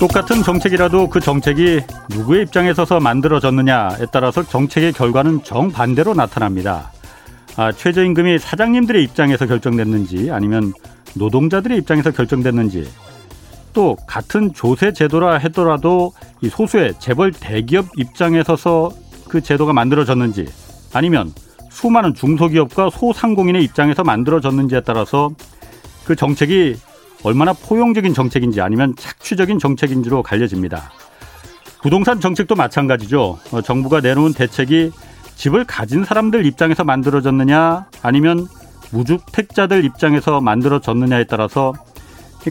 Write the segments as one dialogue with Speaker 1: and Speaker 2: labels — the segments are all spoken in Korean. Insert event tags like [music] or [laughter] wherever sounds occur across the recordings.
Speaker 1: 똑같은 정책이라도 그 정책이 누구의 입장에 서서 만들어졌느냐에 따라서 정책의 결과는 정반대로 나타납니다. 아, 최저임금이 사장님들의 입장에서 결정됐는지 아니면 노동자들의 입장에서 결정됐는지 또 같은 조세 제도라 하더라도 이 소수의 재벌 대기업 입장에 서서 그 제도가 만들어졌는지 아니면 수많은 중소기업과 소상공인의 입장에서 만들어졌는지에 따라서 그 정책이 얼마나 포용적인 정책인지 아니면 착취적인 정책인지로 갈려집니다. 부동산 정책도 마찬가지죠. 어, 정부가 내놓은 대책이 집을 가진 사람들 입장에서 만들어졌느냐 아니면 무주택자들 입장에서 만들어졌느냐에 따라서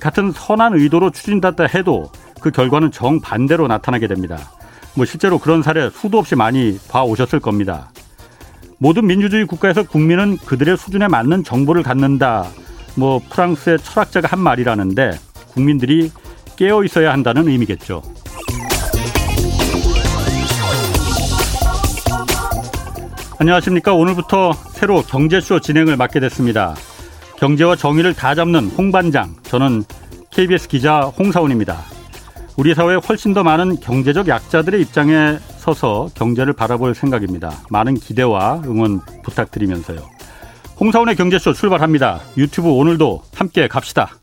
Speaker 1: 같은 선한 의도로 추진됐다 해도 그 결과는 정반대로 나타나게 됩니다. 뭐 실제로 그런 사례 수도 없이 많이 봐오셨을 겁니다. 모든 민주주의 국가에서 국민은 그들의 수준에 맞는 정보를 갖는다. 뭐 프랑스의 철학자가 한 말이라는데 국민들이 깨어 있어야 한다는 의미겠죠. 안녕하십니까. 오늘부터 새로 경제쇼 진행을 맡게 됐습니다. 경제와 정의를 다 잡는 홍반장. 저는 KBS 기자 홍사원입니다. 우리 사회에 훨씬 더 많은 경제적 약자들의 입장에 서서 경제를 바라볼 생각입니다. 많은 기대와 응원 부탁드리면서요. 홍사원의 경제쇼 출발합니다. 유튜브 오늘도 함께 갑시다.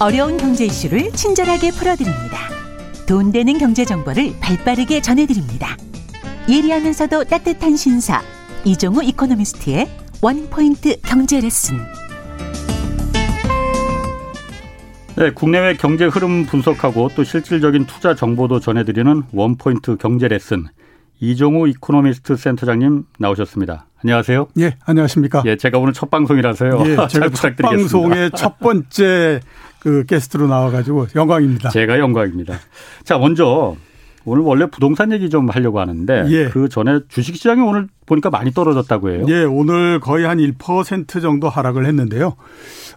Speaker 2: 어려운 경제 이슈를 친절하게 풀어드립니다. 돈 되는 경제 정보를 발빠르게 전해드립니다. 예리하면서도 따뜻한 신사 이종우 이코노미스트의 원포인트 경제 레슨.
Speaker 1: 네, 국내외 경제 흐름 분석하고 또 실질적인 투자 정보도 전해드리는 원포인트 경제 레슨. 이종우 이코노미스트 센터장님 나오셨습니다. 안녕하세요.
Speaker 3: 예, 안녕하십니까.
Speaker 1: 예, 제가 오늘 첫 방송이라서요.
Speaker 3: 예, [laughs] 제가 첫 방송의 첫 번째 그 게스트로 나와가지고 영광입니다.
Speaker 1: 제가 영광입니다. 자, 먼저 오늘 원래 부동산 얘기 좀 하려고 하는데 예. 그 전에 주식 시장이 오늘 보니까 많이 떨어졌다고 해요.
Speaker 3: 예, 오늘 거의 한 1% 정도 하락을 했는데요.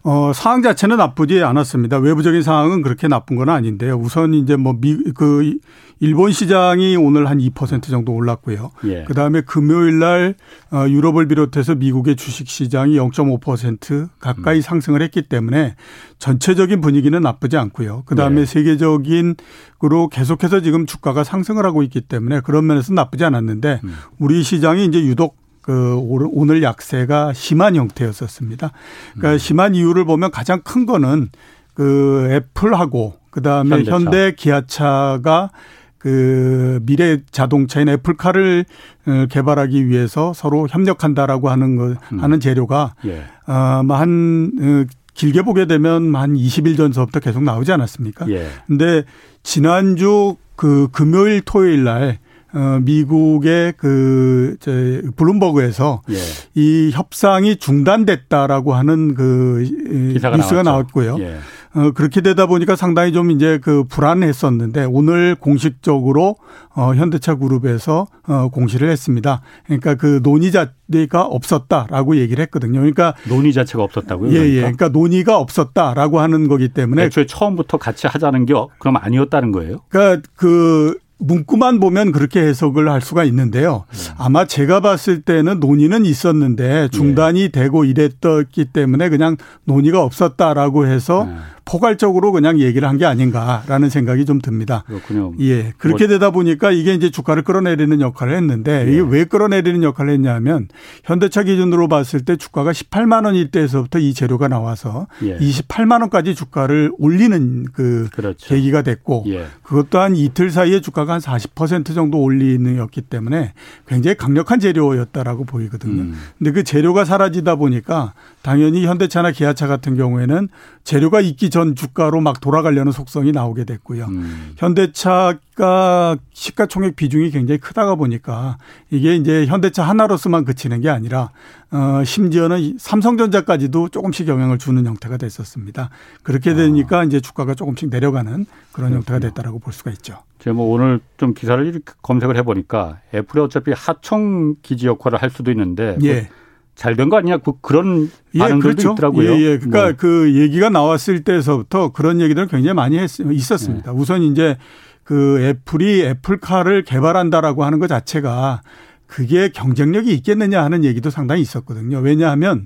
Speaker 3: 어, 상황 자체는 나쁘지 않았습니다. 외부적인 상황은 그렇게 나쁜 건 아닌데요. 우선 이제 뭐 미, 그, 일본 시장이 오늘 한 2% 정도 올랐고요. 예. 그 다음에 금요일 날 어, 유럽을 비롯해서 미국의 주식 시장이 0.5% 가까이 음. 상승을 했기 때문에 전체적인 분위기는 나쁘지 않고요. 그 다음에 예. 세계적인 으로 계속해서 지금 주가가 상승을 하고 있기 때문에 그런 면에서 나쁘지 않았는데 음. 우리 시장이 이제 유독 그 오늘 약세가 심한 형태였었습니다. 그러니까 음. 심한 이유를 보면 가장 큰 거는 그 애플하고 그다음에 현대차. 현대 기아차가 그 미래 자동차인 애플카를 어, 개발하기 위해서 서로 협력한다라고 하는 거 음. 하는 재료가 예. 어한 어, 길게 보게 되면 한 20일 전서부터 계속 나오지 않았습니까? 예. 근데 지난주 그 금요일 토요일 날 어, 미국의 그, 저, 블룸버그에서 예. 이 협상이 중단됐다라고 하는 그 뉴스가 나왔죠. 나왔고요. 예. 어, 그렇게 되다 보니까 상당히 좀 이제 그 불안했었는데 오늘 공식적으로 어, 현대차 그룹에서 어, 공시를 했습니다. 그러니까 그 논의 자체가 없었다라고 얘기를 했거든요. 그러니까
Speaker 1: 논의 자체가 없었다고요?
Speaker 3: 예, 예. 그러니까 논의가 없었다라고 하는 거기 때문에
Speaker 1: 애초에 처음부터 같이 하자는 게 그럼 아니었다는 거예요?
Speaker 3: 그러니까 그 문구만 보면 그렇게 해석을 할 수가 있는데요. 네. 아마 제가 봤을 때는 논의는 있었는데 중단이 네. 되고 이랬기 때문에 그냥 논의가 없었다라고 해서 네. 포괄적으로 그냥 얘기를 한 게 아닌가라는 생각이 좀 듭니다.
Speaker 1: 그렇군요.
Speaker 3: 예. 그렇게 뭐 되다 보니까 이게 이제 주가를 끌어내리는 역할을 했는데 이게 왜 끌어내리는 역할을 했냐면 현대차 기준으로 봤을 때 주가가 18만 원일 때에서부터 이 재료가 나와서 예. 28만 원까지 주가를 올리는 그 그렇죠. 계기가 됐고 예. 그것 또한 이틀 사이에 주가가 한 40% 정도 올리는였기 때문에 굉장히 강력한 재료였다라고 보이거든요. 음. 근데 그 재료가 사라지다 보니까 당연히 현대차나 기아차 같은 경우에는 재료가 있기 전 주가로 막 돌아가려는 속성이 나오게 됐고요. 음. 현대차가 시가총액 비중이 굉장히 크다가 보니까 이게 이제 현대차 하나로서만 그치는 게 아니라 어 심지어는 삼성전자까지도 조금씩 영향을 주는 형태가 됐었습니다. 그렇게 아. 되니까 아. 이제 주가가 조금씩 내려가는 그런 그렇군요. 형태가 됐다라고 볼 수가 있죠.
Speaker 1: 제가 뭐 오늘 좀 기사를 이렇게 검색을 해보니까 애플이 어차피 하청 기지 역할을 할 수도 있는데 예. 뭐 잘 된 거 아니냐 그 그런 예, 반응들도 그렇죠. 있더라고요.
Speaker 3: 예, 예. 그러니까 뭐. 그 얘기가 나왔을 때서부터 그런 얘기들은 굉장히 많이 했, 있었습니다. 네. 우선 이제 그 애플이 애플카를 개발한다라고 하는 것 자체가 그게 경쟁력이 있겠느냐 하는 얘기도 상당히 있었거든요. 왜냐하면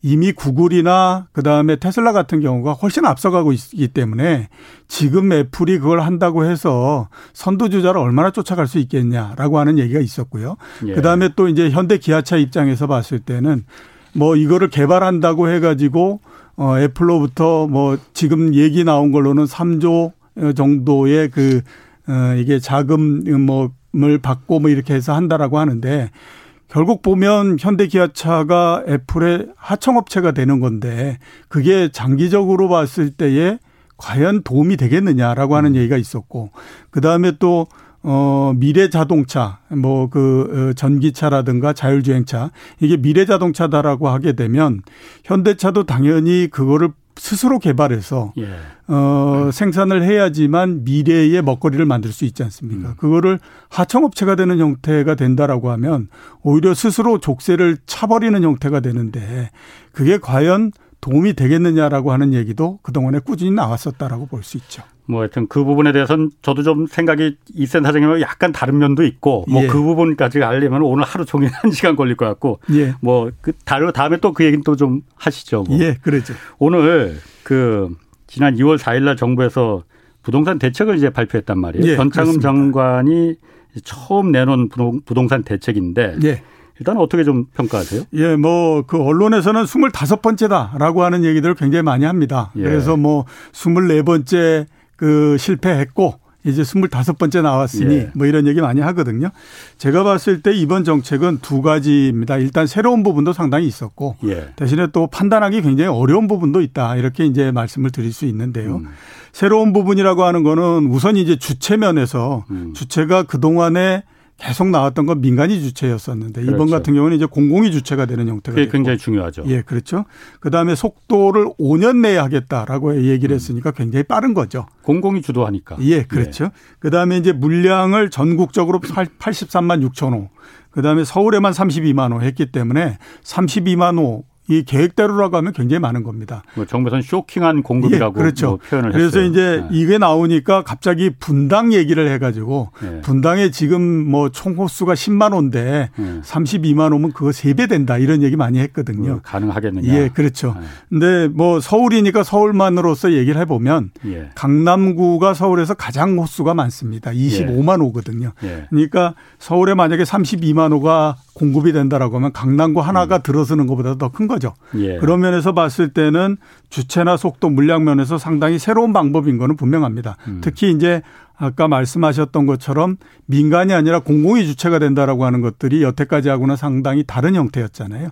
Speaker 3: 이미 구글이나 그다음에 테슬라 같은 경우가 훨씬 앞서가고 있기 때문에 지금 애플이 그걸 한다고 해서 선두주자를 얼마나 쫓아갈 수 있겠냐라고 하는 얘기가 있었고요. 예. 그다음에 또 이제 현대 기아차 입장에서 봤을 때는 뭐 이거를 개발한다고 해 가지고 어 애플로부터 뭐 지금 얘기 나온 걸로는 3조 정도의 그 어, 이게 자금 뭐 을 받고 뭐 이렇게 해서 한다라고 하는데 결국 보면 현대 기아차가 애플의 하청업체가 되는 건데 그게 장기적으로 봤을 때에 과연 도움이 되겠느냐라고 하는 음. 얘기가 있었고 그다음에 또 어, 미래 자동차, 뭐, 그, 어, 전기차라든가 자율주행차, 이게 미래 자동차다라고 하게 되면, 현대차도 당연히 그거를 스스로 개발해서 예. 어, 생산을 해야지만 미래의 먹거리를 만들 수 있지 않습니까? 음. 그거를 하청업체가 되는 형태가 된다라고 하면 오히려 스스로 족쇄를 차버리는 형태가 되는데 그게 과연 도움이 되겠느냐라고 하는 얘기도 그동안에 꾸준히 나왔었다라고 볼 수 있죠.
Speaker 1: 뭐 하여튼 그 부분에 대해서는 저도 좀 생각이 이센 사장님은 약간 다른 면도 있고 뭐그 예. 부분까지 알려면 오늘 하루 종일 [laughs] 한 시간 걸릴 것 같고 예. 뭐그 다음에 또 그 얘기는 또 좀 하시죠. 뭐.
Speaker 3: 예, 그렇죠.
Speaker 1: 오늘 그 지난 2월 4일 날 정부에서 부동산 대책을 이제 발표했단 말이에요. 예, 그렇습니다. 장관이 처음 내놓은 부동산 대책인데 예. 일단 어떻게 좀 평가하세요?
Speaker 3: 예, 뭐 그 언론에서는 25번째다라고 하는 얘기들을 굉장히 많이 합니다. 예. 그래서 뭐 24번째 그 실패했고 이제 스물다섯 번째 나왔으니 예. 뭐 이런 얘기 많이 하거든요. 제가 봤을 때 이번 정책은 두 가지입니다. 일단 새로운 부분도 상당히 있었고 예. 대신에 또 판단하기 굉장히 어려운 부분도 있다. 이렇게 이제 말씀을 드릴 수 있는데요. 음. 새로운 부분이라고 하는 거는 우선 이제 주체 면에서 음. 주체가 그동안에 계속 나왔던 건 민간이 주체였었는데 그렇죠. 이번 같은 경우는 이제 공공이 주체가 되는 형태가
Speaker 1: 그게 굉장히 중요하죠.
Speaker 3: 예, 그렇죠. 그다음에 속도를 5년 내에 하겠다라고 얘기를 음. 했으니까 굉장히 빠른 거죠.
Speaker 1: 공공이 주도하니까.
Speaker 3: 예, 그렇죠. 예. 그다음에 이제 물량을 전국적으로 83만 6천 호. 그다음에 서울에만 32만 호 했기 때문에 32만 호 이 계획대로라고 하면 굉장히 많은 겁니다.
Speaker 1: 뭐 정부에서는 쇼킹한 공급이라고 예, 그렇죠. 뭐 표현을
Speaker 3: 그래서
Speaker 1: 했어요.
Speaker 3: 이제 네. 이게 나오니까 갑자기 분당 얘기를 해가지고 네. 분당에 지금 뭐 총 호수가 10만 호인데 네. 32만 호면 그거 3배 된다 이런 얘기 많이 했거든요.
Speaker 1: 가능하겠느냐.
Speaker 3: 예, 그렇죠. 네. 근데 뭐 서울이니까 서울만으로서 얘기를 해보면 예. 강남구가 서울에서 가장 호수가 많습니다. 25만 예. 호거든요. 예. 그러니까 서울에 만약에 32만 호가 공급이 된다라고 하면 강남구 하나가 음. 들어서는 것보다 더 큰 거죠. 예. 그런 면에서 봤을 때는 주체나 속도 물량 면에서 상당히 새로운 방법인 거는 분명합니다. 음. 특히 이제 아까 말씀하셨던 것처럼 민간이 아니라 공공이 주체가 된다라고 하는 것들이 여태까지 하고는 상당히 다른 형태였잖아요.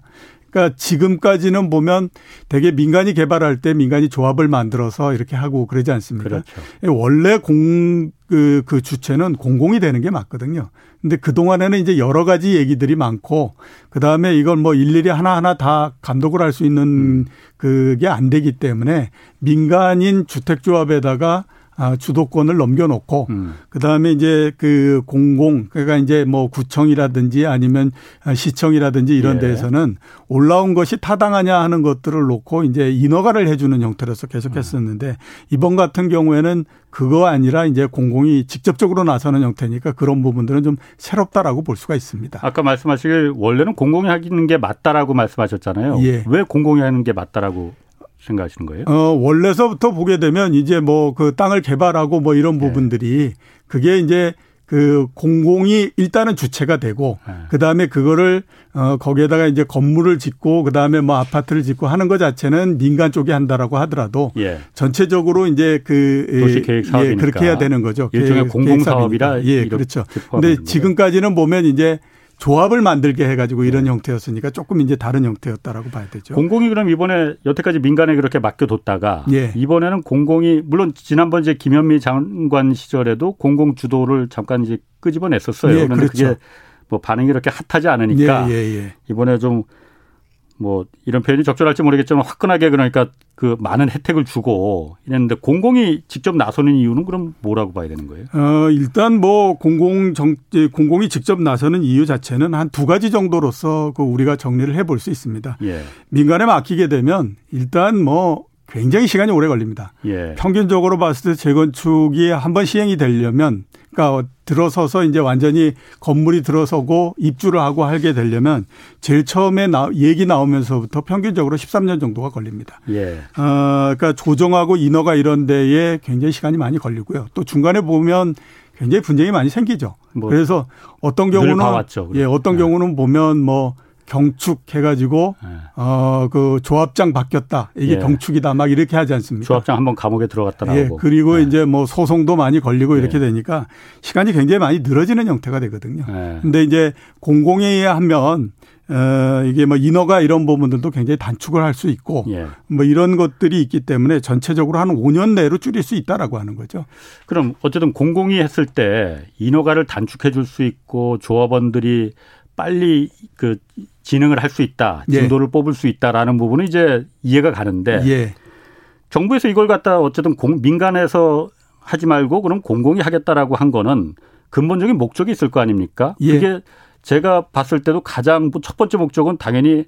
Speaker 3: 그러니까 지금까지는 보면 되게 민간이 개발할 때 민간이 조합을 만들어서 이렇게 하고 그러지 않습니까? 그렇죠. 원래 공, 그, 그 주체는 공공이 되는 게 맞거든요. 근데 그동안에는 이제 여러 가지 얘기들이 많고 그다음에 이걸 뭐 일일이 하나하나 다 감독을 할 수 있는 음. 그게 안 되기 때문에 민간인 주택 조합에다가 아, 주도권을 넘겨놓고 음. 그다음에 이제 그 공공 그러니까 이제 뭐 구청이라든지 아니면 시청이라든지 이런 예. 데에서는 올라온 것이 타당하냐 하는 것들을 놓고 이제 인허가를 해주는 형태로서 계속했었는데 음. 이번 같은 경우에는 그거 아니라 이제 공공이 직접적으로 나서는 형태니까 그런 부분들은 좀 새롭다라고 볼 수가 있습니다.
Speaker 1: 아까 말씀하시길 원래는 공공이 하는 게 맞다라고 말씀하셨잖아요. 예. 왜 공공이 하는 게 맞다라고 생각하시는 거예요?
Speaker 3: 어, 원래서부터 보게 되면 이제 뭐 그 땅을 개발하고 뭐 이런 네. 부분들이 그게 이제 그 공공이 일단은 주체가 되고 네. 그다음에 그거를 어 거기에다가 이제 건물을 짓고 그다음에 뭐 아파트를 짓고 하는 것 자체는 민간 쪽이 한다라고 하더라도 예. 전체적으로 이제 그
Speaker 1: 도시 계획 사업이니까
Speaker 3: 예, 그렇게 해야 되는 거죠.
Speaker 1: 일종의 공공 사업이라
Speaker 3: 예, 그렇죠. 근데 지금까지는 보면 이제 조합을 만들게 해가지고 이런 네. 형태였으니까 조금 이제 다른 형태였다라고 봐야 되죠.
Speaker 1: 공공이 그럼 이번에 여태까지 민간에 그렇게 맡겨뒀다가 예. 이번에는 공공이 물론 지난번 이제 김현미 장관 시절에도 공공 주도를 잠깐 이제 끄집어냈었어요. 예, 그런데 그렇죠. 그게 뭐 반응이 그렇게 핫하지 않으니까 예. 이번에 좀 뭐 이런 표현이 적절할지 모르겠지만 화끈하게 그러니까 그 많은 혜택을 주고 이랬는데 공공이 직접 나서는 이유는 그럼 뭐라고 봐야 되는 거예요?
Speaker 3: 어 일단 뭐 공공 정 공공이 직접 나서는 이유 자체는 한 두 가지 정도로서 그 우리가 정리를 해볼 수 있습니다. 예. 민간에 맡기게 되면 일단 뭐 굉장히 시간이 오래 걸립니다. 예. 평균적으로 봤을 때 재건축이 한 번 시행이 되려면 그러니까 들어서서 이제 완전히 건물이 들어서고 입주를 하고 하게 되려면 제일 처음에 나, 얘기 나오면서부터 평균적으로 13년 정도가 걸립니다. 예. 어, 그러니까 조정하고 인허가 이런 데에 굉장히 시간이 많이 걸리고요. 또 중간에 보면 굉장히 분쟁이 많이 생기죠. 뭐 그래서 어떤 경우는 봐왔죠, 예, 어떤 네. 경우는 보면 뭐 경축해가지고 네. 어그 조합장 바뀌었다 이게 예. 경축이다 막 이렇게 하지 않습니까?
Speaker 1: 조합장 한번 감옥에 들어갔다 예.
Speaker 3: 예. 그리고 네. 이제 뭐 소송도 많이 걸리고 이렇게 네. 되니까 시간이 굉장히 많이 늘어지는 형태가 되거든요. 네. 근데 이제 공공회의 하면 어, 이게 뭐 인허가 이런 부분들도 굉장히 단축을 할 수 있고 예. 뭐 이런 것들이 있기 때문에 전체적으로 한 5년 내로 줄일 수 있다라고 하는 거죠.
Speaker 1: 그럼 어쨌든 공공이 했을 때 인허가를 단축해 줄 수 있고 조합원들이 빨리 그 진행을 할 수 있다, 예. 진도를 예. 뽑을 수 있다라는 부분은 이제 이해가 가는데 예. 정부에서 이걸 갖다 어쨌든 공, 민간에서 하지 말고 그럼 공공이 하겠다라고 한 거는 근본적인 목적이 있을 거 아닙니까? 예. 그게 제가 봤을 때도 가장 첫 번째 목적은 당연히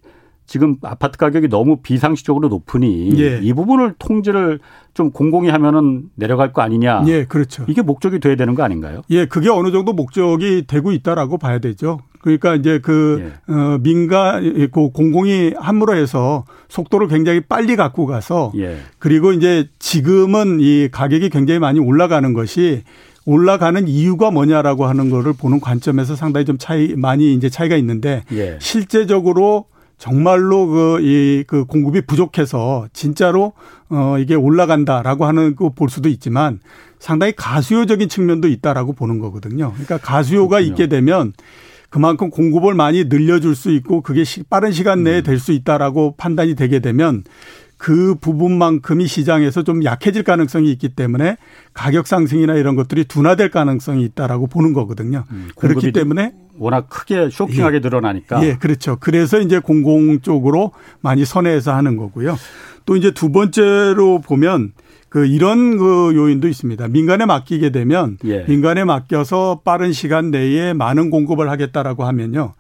Speaker 1: 지금 아파트 가격이 너무 비상시적으로 높으니 예. 이 부분을 통제를 좀 공공이 하면은 내려갈 거 아니냐.
Speaker 3: 예, 그렇죠.
Speaker 1: 이게 목적이 돼야 되는 거 아닌가요?
Speaker 3: 예, 그게 어느 정도 목적이 되고 있다라고 봐야 되죠. 그러니까 이제 그 예. 어, 민간 그 공공이 함으로 해서 속도를 굉장히 빨리 갖고 가서 예. 그리고 이제 지금은 이 가격이 굉장히 많이 올라가는 것이 올라가는 이유가 뭐냐라고 하는 거를 보는 관점에서 상당히 좀 차이 많이 이제 차이가 있는데 예. 실제적으로 정말로 그, 이, 그 공급이 부족해서 진짜로 어, 이게 올라간다라고 하는 거 볼 수도 있지만 상당히 가수요적인 측면도 있다라고 보는 거거든요. 그러니까 가수요가 그렇군요. 있게 되면 그만큼 공급을 많이 늘려줄 수 있고 그게 빠른 시간 내에 음. 될수 있다라고 판단이 되게 되면 그 부분만큼이 시장에서 좀 약해질 가능성이 있기 때문에 가격 상승이나 이런 것들이 둔화될 가능성이 있다라고 보는 거거든요. 음, 그렇기 때문에
Speaker 1: 워낙 크게 쇼킹하게 예. 늘어나니까.
Speaker 3: 예, 그렇죠. 그래서 이제 공공 쪽으로 많이 선회해서 하는 거고요. 또 이제 두 번째로 보면 그 이런 그 요인도 있습니다. 민간에 맡기게 되면 예. 민간에 맡겨서 빠른 시간 내에 많은 공급을 하겠다라고 하면요.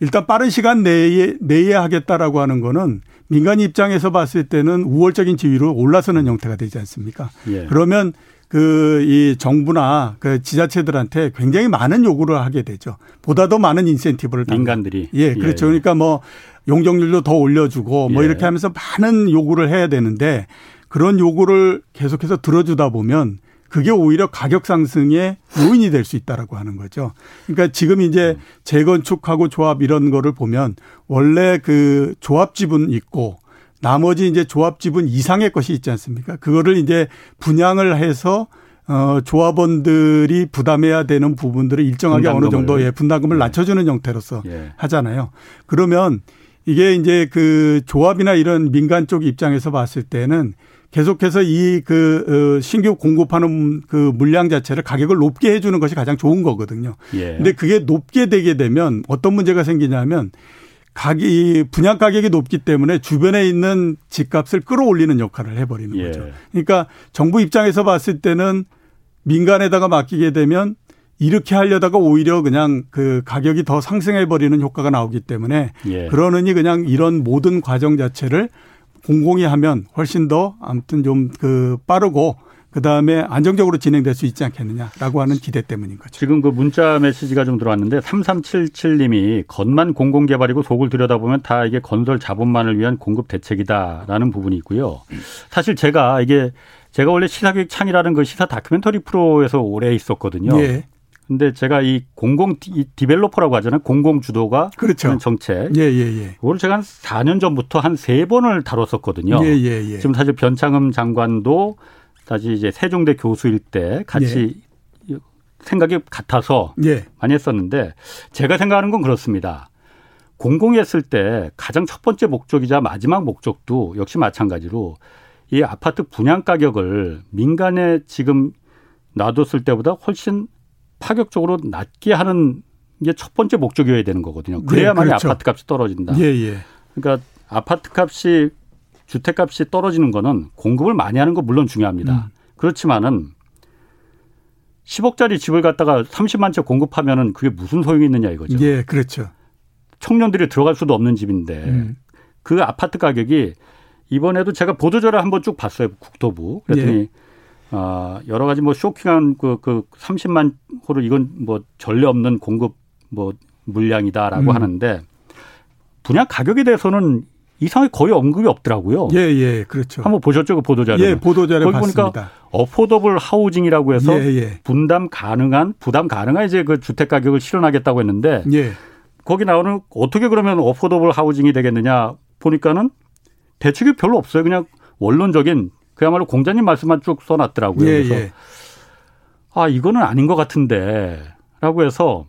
Speaker 3: 일단 빠른 시간 내에 내에 하겠다라고 하는 거는 민간 입장에서 봤을 때는 우월적인 지위로 올라서는 형태가 되지 않습니까? 예. 그러면 그 이 정부나 그 지자체들한테 굉장히 많은 요구를 하게 되죠. 보다 더 많은 인센티브를
Speaker 1: 민간들이
Speaker 3: 예, 그렇죠. 예. 그러니까 뭐 용적률도 더 올려주고 뭐 예. 이렇게 하면서 많은 요구를 해야 되는데 그런 요구를 계속해서 들어주다 보면 그게 오히려 가격 상승의 요인이 될 수 있다라고 하는 거죠. 그러니까 지금 이제 재건축하고 조합 이런 거를 보면 원래 그 조합 지분 있고 나머지 이제 조합 지분 이상의 것이 있지 않습니까? 그거를 이제 분양을 해서 어 조합원들이 부담해야 되는 부분들을 일정하게 분담금을. 어느 정도의 분담금을 네. 낮춰주는 형태로서 예. 하잖아요. 그러면 이게 이제 그 조합이나 이런 민간 쪽 입장에서 봤을 때는 계속해서 이그 어, 신규 공급하는 그 물량 자체를 가격을 높게 해주는 것이 가장 좋은 거거든요. 예. 근데 그게 높게 되게 되면 어떤 문제가 생기냐면 가격이 분양 가격이 높기 때문에 주변에 있는 집값을 끌어올리는 역할을 해버리는 예. 거죠. 그러니까 정부 입장에서 봤을 때는 민간에다가 맡기게 되면 이렇게 하려다가 오히려 그냥 그 가격이 더 상승해 버리는 효과가 나오기 때문에 예. 그러느니 그냥 이런 모든 과정 자체를 공공이 하면 훨씬 더 아무튼 좀 그 빠르고 그 다음에 안정적으로 진행될 수 있지 않겠느냐라고 하는 기대 때문인 거죠.
Speaker 1: 지금 그 문자 메시지가 좀 들어왔는데 3377님이 건만 공공개발이고 속을 들여다보면 다 이게 건설 자본만을 위한 공급 대책이다라는 부분이 있고요. 사실 제가 이게 제가 원래 시사교육 창이라는 그 시사 다큐멘터리 프로에서 오래 있었거든요. 예. 근데 제가 이 공공 디벨로퍼라고 하잖아요. 공공 주도가 그렇죠. 정책. 예, 예, 예. 그걸 제가 한 4년 전부터 한 세 번을 다뤘었거든요. 예, 예, 예. 지금 사실 변창흠 장관도 다시 이제 세종대 교수일 때 같이 예. 생각이 같아서 예. 많이 했었는데 제가 생각하는 건 그렇습니다. 공공이 했을 때 가장 첫 번째 목적이자 마지막 목적도 역시 마찬가지로 이 아파트 분양 가격을 민간에 지금 놔뒀을 때보다 훨씬 파격적으로 낮게 하는 게 첫 번째 목적이어야 되는 거거든요. 그래야만이 네, 그렇죠. 아파트 값이 떨어진다. 예, 예. 그러니까 아파트 값이 주택 값이 떨어지는 거는 공급을 많이 하는 거 물론 중요합니다. 음. 그렇지만은 10억짜리 집을 갖다가 30만 채 공급하면은 그게 무슨 소용이 있느냐 이거죠.
Speaker 3: 예, 그렇죠.
Speaker 1: 청년들이 들어갈 수도 없는 집인데 음. 그 아파트 가격이 이번에도 제가 보도자료 한번 쭉 봤어요. 국토부. 그랬더니 예. 어, 여러 가지 뭐 쇼킹한 그, 그 30만 호를 이건 뭐 전례 없는 공급 뭐 물량이다라고 음. 하는데 분양 가격에 대해서는 이상하게 거의 언급이 없더라고요.
Speaker 3: 예, 예, 그렇죠.
Speaker 1: 한번 보셨죠, 그 보도자료?
Speaker 3: 예, 보도자료
Speaker 1: 거기 봤습니다. 보니까 어포더블 하우징이라고 해서 예, 예. 분담 가능한 부담 가능한 이제 그 주택 가격을 실현하겠다고 했는데 예. 거기 나오는 어떻게 그러면 어포더블 하우징이 되겠느냐 보니까는 대책이 별로 없어요. 그냥 원론적인 그야말로 공자님 말씀만 쭉 써놨더라고요. 예, 그래서 예. 아 이거는 아닌 것 같은데라고 해서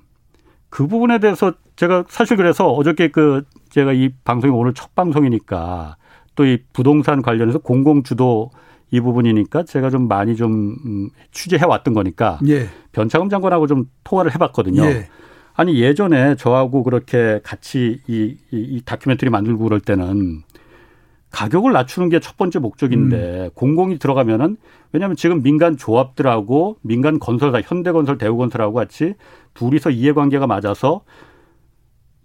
Speaker 1: 그 부분에 대해서 제가 사실 그래서 어저께 그 제가 이 방송이 오늘 첫 방송이니까 또 이 부동산 관련해서 공공 주도 이 부분이니까 제가 좀 많이 좀 음, 취재해 왔던 거니까 예. 변창흠 장관하고 좀 통화를 해봤거든요. 예. 아니 예전에 저하고 그렇게 같이 이, 이, 이 다큐멘터리 만들고 그럴 때는 가격을 낮추는 게 첫 번째 목적인데 음. 공공이 들어가면은 왜냐하면 지금 민간 조합들하고 민간 건설사 현대건설 대우건설하고 같이 둘이서 이해관계가 맞아서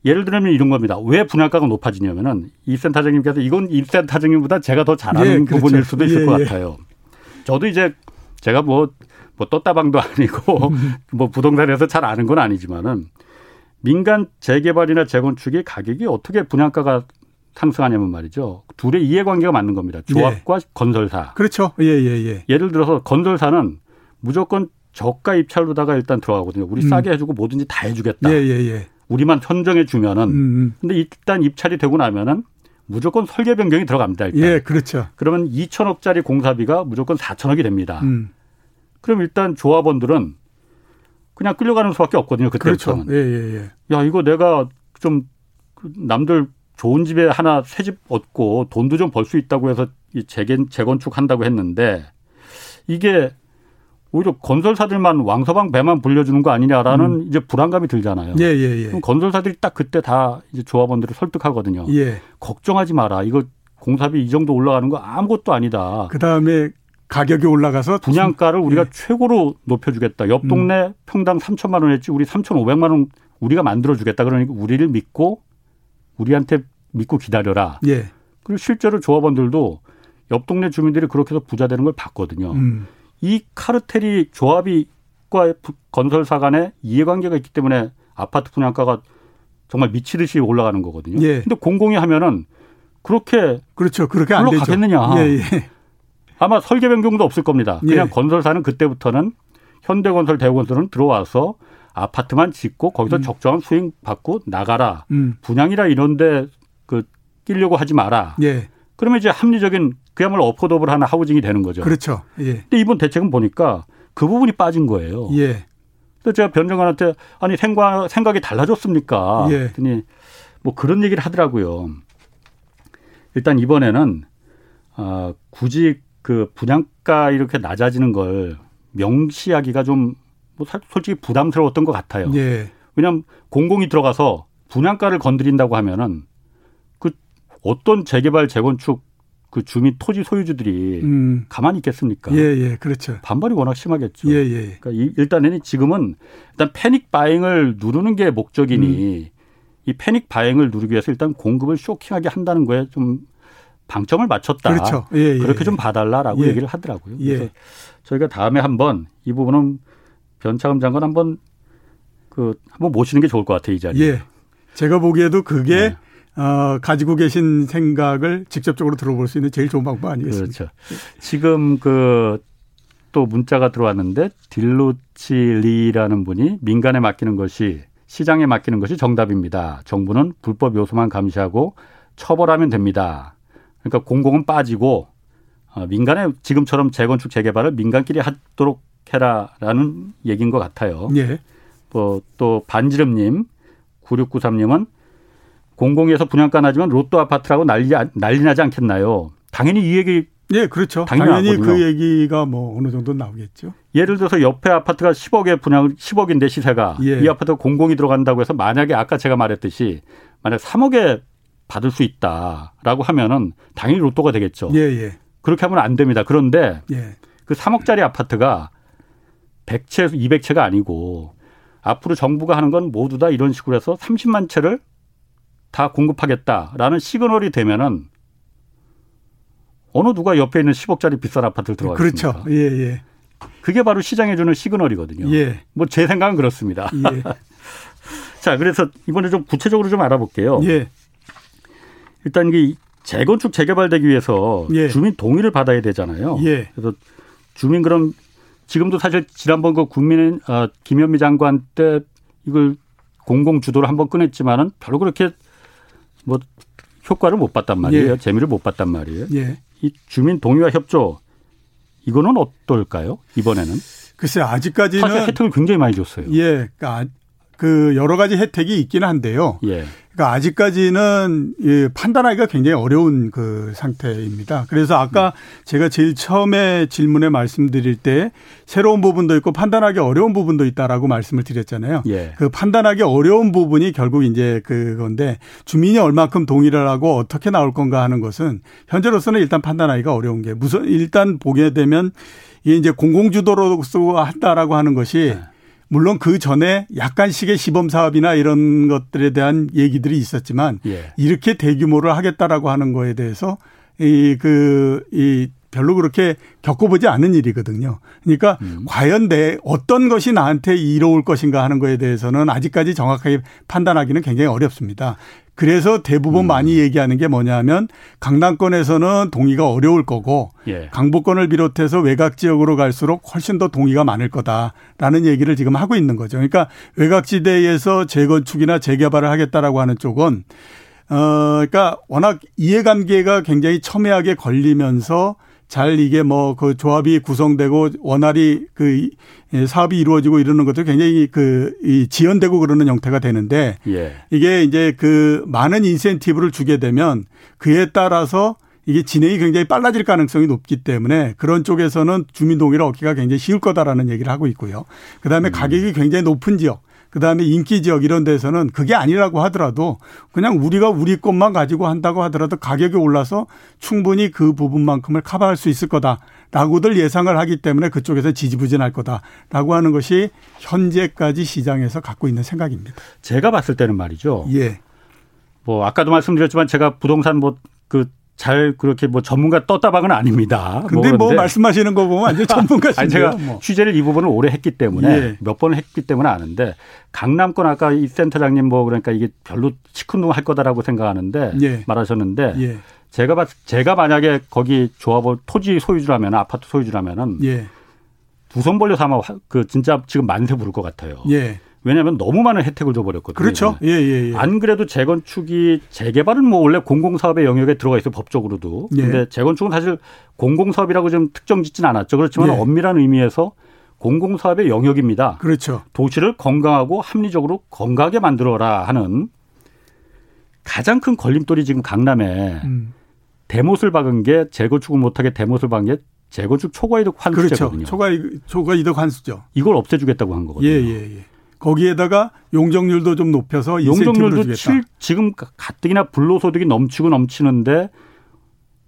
Speaker 1: 예를 들면 이런 겁니다. 왜 분양가가 높아지냐면은 이 센터장님께서 이건 이 센터장님보다 제가 더 잘하는 예, 그렇죠. 부분일 수도 있을 예, 것 예. 같아요. 저도 이제 제가 뭐, 뭐 떴다방도 [laughs] 아니고 뭐 부동산에서 잘 아는 건 아니지만은 민간 재개발이나 재건축의 가격이 어떻게 분양가가 상승하냐면 말이죠. 둘의 이해관계가 맞는 겁니다. 조합과 예. 건설사.
Speaker 3: 그렇죠. 예, 예, 예.
Speaker 1: 예를 들어서 건설사는 무조건 저가 입찰로다가 일단 들어가거든요. 우리 음. 싸게 해주고 뭐든지 다 해주겠다. 예, 예, 예. 우리만 선정해 주면은. 음, 음. 근데 일단 입찰이 되고 나면은 무조건 설계 변경이 들어갑니다. 일단.
Speaker 3: 예, 그렇죠.
Speaker 1: 그러면 2천억짜리 공사비가 무조건 4천억이 됩니다. 음. 그럼 일단 조합원들은 그냥 끌려가는 수밖에 없거든요. 그때부터는.
Speaker 3: 그렇죠. 예, 예, 예.
Speaker 1: 야, 이거 내가 좀 남들 좋은 집에 하나 새 집 얻고 돈도 좀 벌 수 있다고 해서 이 재건 재건축 한다고 했는데 이게 오히려 건설사들만 왕서방 배만 불려주는 거 아니냐라는 음. 이제 불안감이 들잖아요.
Speaker 3: 예, 예, 예.
Speaker 1: 그럼 건설사들이 딱 그때 다 이제 조합원들을 설득하거든요. 예. 걱정하지 마라. 이거 공사비 이 정도 올라가는 거 아무것도 아니다.
Speaker 3: 그 다음에 가격이 올라가서
Speaker 1: 분양가를 우리가 예. 최고로 높여주겠다. 옆 동네 음. 평당 3천만 원 했지 우리 3천5백만 원 우리가 만들어주겠다. 그러니까 우리를 믿고 우리한테 믿고 기다려라. 예. 그리고 실제로 조합원들도 옆 동네 주민들이 그렇게 해서 부자 되는 걸 봤거든요. 음. 이 카르텔이 조합이과 건설사 간에 이해관계가 있기 때문에 아파트 분양가가 정말 미치듯이 올라가는 거거든요. 예. 근데 공공이 하면은 그렇게
Speaker 3: 그렇죠. 그렇게 안
Speaker 1: 가겠느냐. 예, 예. 아마 설계 변경도 없을 겁니다. 그냥 예. 건설사는 그때부터는 현대건설, 대우건설은 들어와서 아파트만 짓고 거기서 음. 적정한 수익 받고 나가라. 음. 분양이라 이런데 그 끼려고 하지 마라. 예. 그러면 이제 합리적인 그야말로 어포더블 하나 하우징이 되는 거죠.
Speaker 3: 그렇죠. 예.
Speaker 1: 근데 이번 대책은 보니까 그 부분이 빠진 거예요. 예. 그래서 제가 변정관한테 아니 생각 생각이 달라졌습니까? 예. 그랬더니 뭐 그런 얘기를 하더라고요. 일단 이번에는 어, 굳이 그 분양가 이렇게 낮아지는 걸 명시하기가 좀 뭐 솔직히 부담스러웠던 것 같아요. 예. 왜냐하면 공공이 들어가서 분양가를 건드린다고 하면은 그 어떤 재개발 재건축 그 주민 토지 소유주들이 음. 가만히 있겠습니까?
Speaker 3: 예, 예, 그렇죠.
Speaker 1: 반발이 워낙 심하겠죠.
Speaker 3: 예, 예.
Speaker 1: 그러니까 일단은 지금은 일단 패닉 바잉을 누르는 게 목적이니 음. 이 패닉 바잉을 누르기 위해서 일단 공급을 쇼킹하게 한다는 거에 좀 방점을 맞췄다.
Speaker 3: 그렇죠. 예, 예,
Speaker 1: 그렇게 좀 봐달라라고 예. 얘기를 하더라고요.
Speaker 3: 예.
Speaker 1: 그래서 저희가 다음에 한번 이 부분은 변창흠 장관 한번 그 한번 모시는 게 좋을 것 같아요 이 자리에.
Speaker 3: 예. 제가 보기에도 그게 네. 어, 가지고 계신 생각을 직접적으로 들어볼 수 있는 제일 좋은 방법 아니겠습니까?
Speaker 1: 그렇죠. 지금 그 또 문자가 들어왔는데 딜루치 리라는 분이 민간에 맡기는 것이 시장에 맡기는 것이 정답입니다. 정부는 불법 요소만 감시하고 처벌하면 됩니다. 그러니까 공공은 빠지고 어, 민간에 지금처럼 재건축 재개발을 민간끼리 하도록 해라라는 얘기인 것 같아요. 예. 뭐, 또 반지름님 9693님은 공공에서 분양가 나지만 로또 아파트라고 난리 난리 나지 않겠나요? 당연히 이 얘기
Speaker 3: 예, 그렇죠. 당연히, 당연히 그 얘기가 뭐 어느 정도 나오겠죠.
Speaker 1: 예를 들어서 옆에 아파트가 10억에 분양 10억인데 시세가 예. 이 아파트가 공공이 들어간다고 해서 만약에 아까 제가 말했듯이 만약 3억에 받을 수 있다라고 하면은 당연히 로또가 되겠죠.
Speaker 3: 예, 예.
Speaker 1: 그렇게 하면 안 됩니다. 그런데 예. 그 3억짜리 아파트가 100채, 200채가 아니고 앞으로 정부가 하는 건 모두 다 이런 식으로 해서 30만 채를 다 공급하겠다라는 시그널이 되면은 어느 누가 옆에 있는 10억짜리 비싼 아파트를 들어가겠습니까?
Speaker 3: 그렇죠. 예, 예.
Speaker 1: 그게 바로 시장에 주는 시그널이거든요.
Speaker 3: 예.
Speaker 1: 뭐 제 생각은 그렇습니다.
Speaker 3: 예. [laughs]
Speaker 1: 자, 그래서 이번에 좀 구체적으로 좀 알아볼게요.
Speaker 3: 예.
Speaker 1: 일단 이게 재건축 재개발되기 위해서
Speaker 3: 예.
Speaker 1: 주민 동의를 받아야 되잖아요.
Speaker 3: 예.
Speaker 1: 그래서 주민 그럼 지금도 사실 지난번 그 국민 어, 김현미 장관 때 이걸 공공 주도를 한번 꺼냈지만은 별로 그렇게 뭐 효과를 못 봤단 말이에요.
Speaker 3: 예.
Speaker 1: 재미를 못 봤단 말이에요.
Speaker 3: 예.
Speaker 1: 이 주민 동의와 협조 이거는 어떨까요? 이번에는
Speaker 3: 글쎄
Speaker 1: 사실
Speaker 3: 아직까지는
Speaker 1: 혜택을 굉장히 많이 줬어요.
Speaker 3: 예. 그러니까 그 여러 가지 혜택이 있기는 한데요.
Speaker 1: 예.
Speaker 3: 그러니까 아직까지는 예, 판단하기가 굉장히 어려운 그 상태입니다. 그래서 아까 제가 제일 처음에 질문에 말씀드릴 때 새로운 부분도 있고 판단하기 어려운 부분도 있다라고 말씀을 드렸잖아요.
Speaker 1: 예.
Speaker 3: 그 판단하기 어려운 부분이 결국 이제 그건데 주민이 얼마큼 동의를 하고 어떻게 나올 건가 하는 것은 현재로서는 일단 판단하기가 어려운 게 무슨 일단 보게 되면 이게 이제 공공주도로서 한다라고 하는 것이
Speaker 1: 네.
Speaker 3: 물론 그 전에 약간씩의 시범 사업이나 이런 것들에 대한 얘기들이 있었지만
Speaker 1: 예.
Speaker 3: 이렇게 대규모를 하겠다라고 하는 거에 대해서 이 그 이 별로 그렇게 겪어보지 않은 일이거든요. 그러니까
Speaker 1: 음.
Speaker 3: 과연 내 어떤 것이 나한테 이로울 것인가 하는 거에 대해서는 아직까지 정확하게 판단하기는 굉장히 어렵습니다. 그래서 대부분
Speaker 1: 음.
Speaker 3: 많이 얘기하는 게 뭐냐면 강남권에서는 동의가 어려울 거고
Speaker 1: 예.
Speaker 3: 강북권을 비롯해서 외곽 지역으로 갈수록 훨씬 더 동의가 많을 거다라는 얘기를 지금 하고 있는 거죠. 그러니까 외곽 지대에서 재건축이나 재개발을 하겠다라고 하는 쪽은 어 그러니까 워낙 이해관계가 굉장히 첨예하게 걸리면서 잘 이게 뭐 그 조합이 구성되고 원활히 그 사업이 이루어지고 이러는 것도 굉장히 그이 지연되고 그러는 형태가 되는데
Speaker 1: 예.
Speaker 3: 이게 이제 그 많은 인센티브를 주게 되면 그에 따라서 이게 진행이 굉장히 빨라질 가능성이 높기 때문에 그런 쪽에서는 주민 동의를 얻기가 굉장히 쉬울 거다라는 얘기를 하고 있고요. 그다음에 가격이 굉장히 높은 지역 그다음에 인기 지역 이런 데서는 그게 아니라고 하더라도 그냥 우리가 우리 것만 가지고 한다고 하더라도 가격이 올라서 충분히 그 부분만큼을 커버할 수 있을 거다라고들 예상을 하기 때문에 그쪽에서 지지부진할 거다라고 하는 것이 현재까지 시장에서 갖고 있는 생각입니다.
Speaker 1: 제가 봤을 때는 말이죠.
Speaker 3: 예.
Speaker 1: 뭐 아까도 말씀드렸지만 제가 부동산 뭐그 잘 그렇게 뭐 전문가 떴다방은 아닙니다.
Speaker 3: 근데 뭐,
Speaker 1: 그런데
Speaker 3: 말씀하시는 거 보면 완전 [laughs] 전문가신데요.
Speaker 1: 아니 제가
Speaker 3: 뭐.
Speaker 1: 취재를 이 부분을 오래 했기 때문에
Speaker 3: 예.
Speaker 1: 몇 번을 했기 때문에 아는데 강남권 아까 이 센터장님 뭐 그러니까 이게 별로 시큰둥할 거다라고 생각하는데
Speaker 3: 예.
Speaker 1: 말하셨는데
Speaker 3: 예.
Speaker 1: 제가 봤 제가 만약에 거기 조합을 토지 소유주라면 아파트 소유주라면은
Speaker 3: 예.
Speaker 1: 두손 벌려서 아마 화- 그 진짜 지금 만세 부를 것 같아요.
Speaker 3: 예.
Speaker 1: 왜냐하면 너무 많은 혜택을 줘버렸거든요.
Speaker 3: 그렇죠. 예, 예, 예.
Speaker 1: 안 그래도 재건축이 재개발은 뭐 원래 공공사업의 영역에 들어가 있어요 법적으로도.
Speaker 3: 예.
Speaker 1: 근데 재건축은 사실 공공사업이라고 좀 특정 짓진 않았죠. 그렇지만
Speaker 3: 예.
Speaker 1: 엄밀한 의미에서 공공사업의 영역입니다.
Speaker 3: 그렇죠.
Speaker 1: 도시를 건강하고 합리적으로 건강하게 만들어라 하는 가장 큰 걸림돌이 지금 강남에
Speaker 3: 음.
Speaker 1: 대못을 박은 게 재건축을 못하게 대못을 박은 게 재건축 초과이득
Speaker 3: 그렇죠.
Speaker 1: 환수제거든요.
Speaker 3: 초과 초과 이득 환수죠.
Speaker 1: 이걸 없애주겠다고 한 거거든요.
Speaker 3: 예, 예, 예. 거기에다가 용적률도 좀 높여서
Speaker 1: 용적률도
Speaker 3: 주겠다.
Speaker 1: 칠, 지금 가뜩이나 불로소득이 넘치고 넘치는데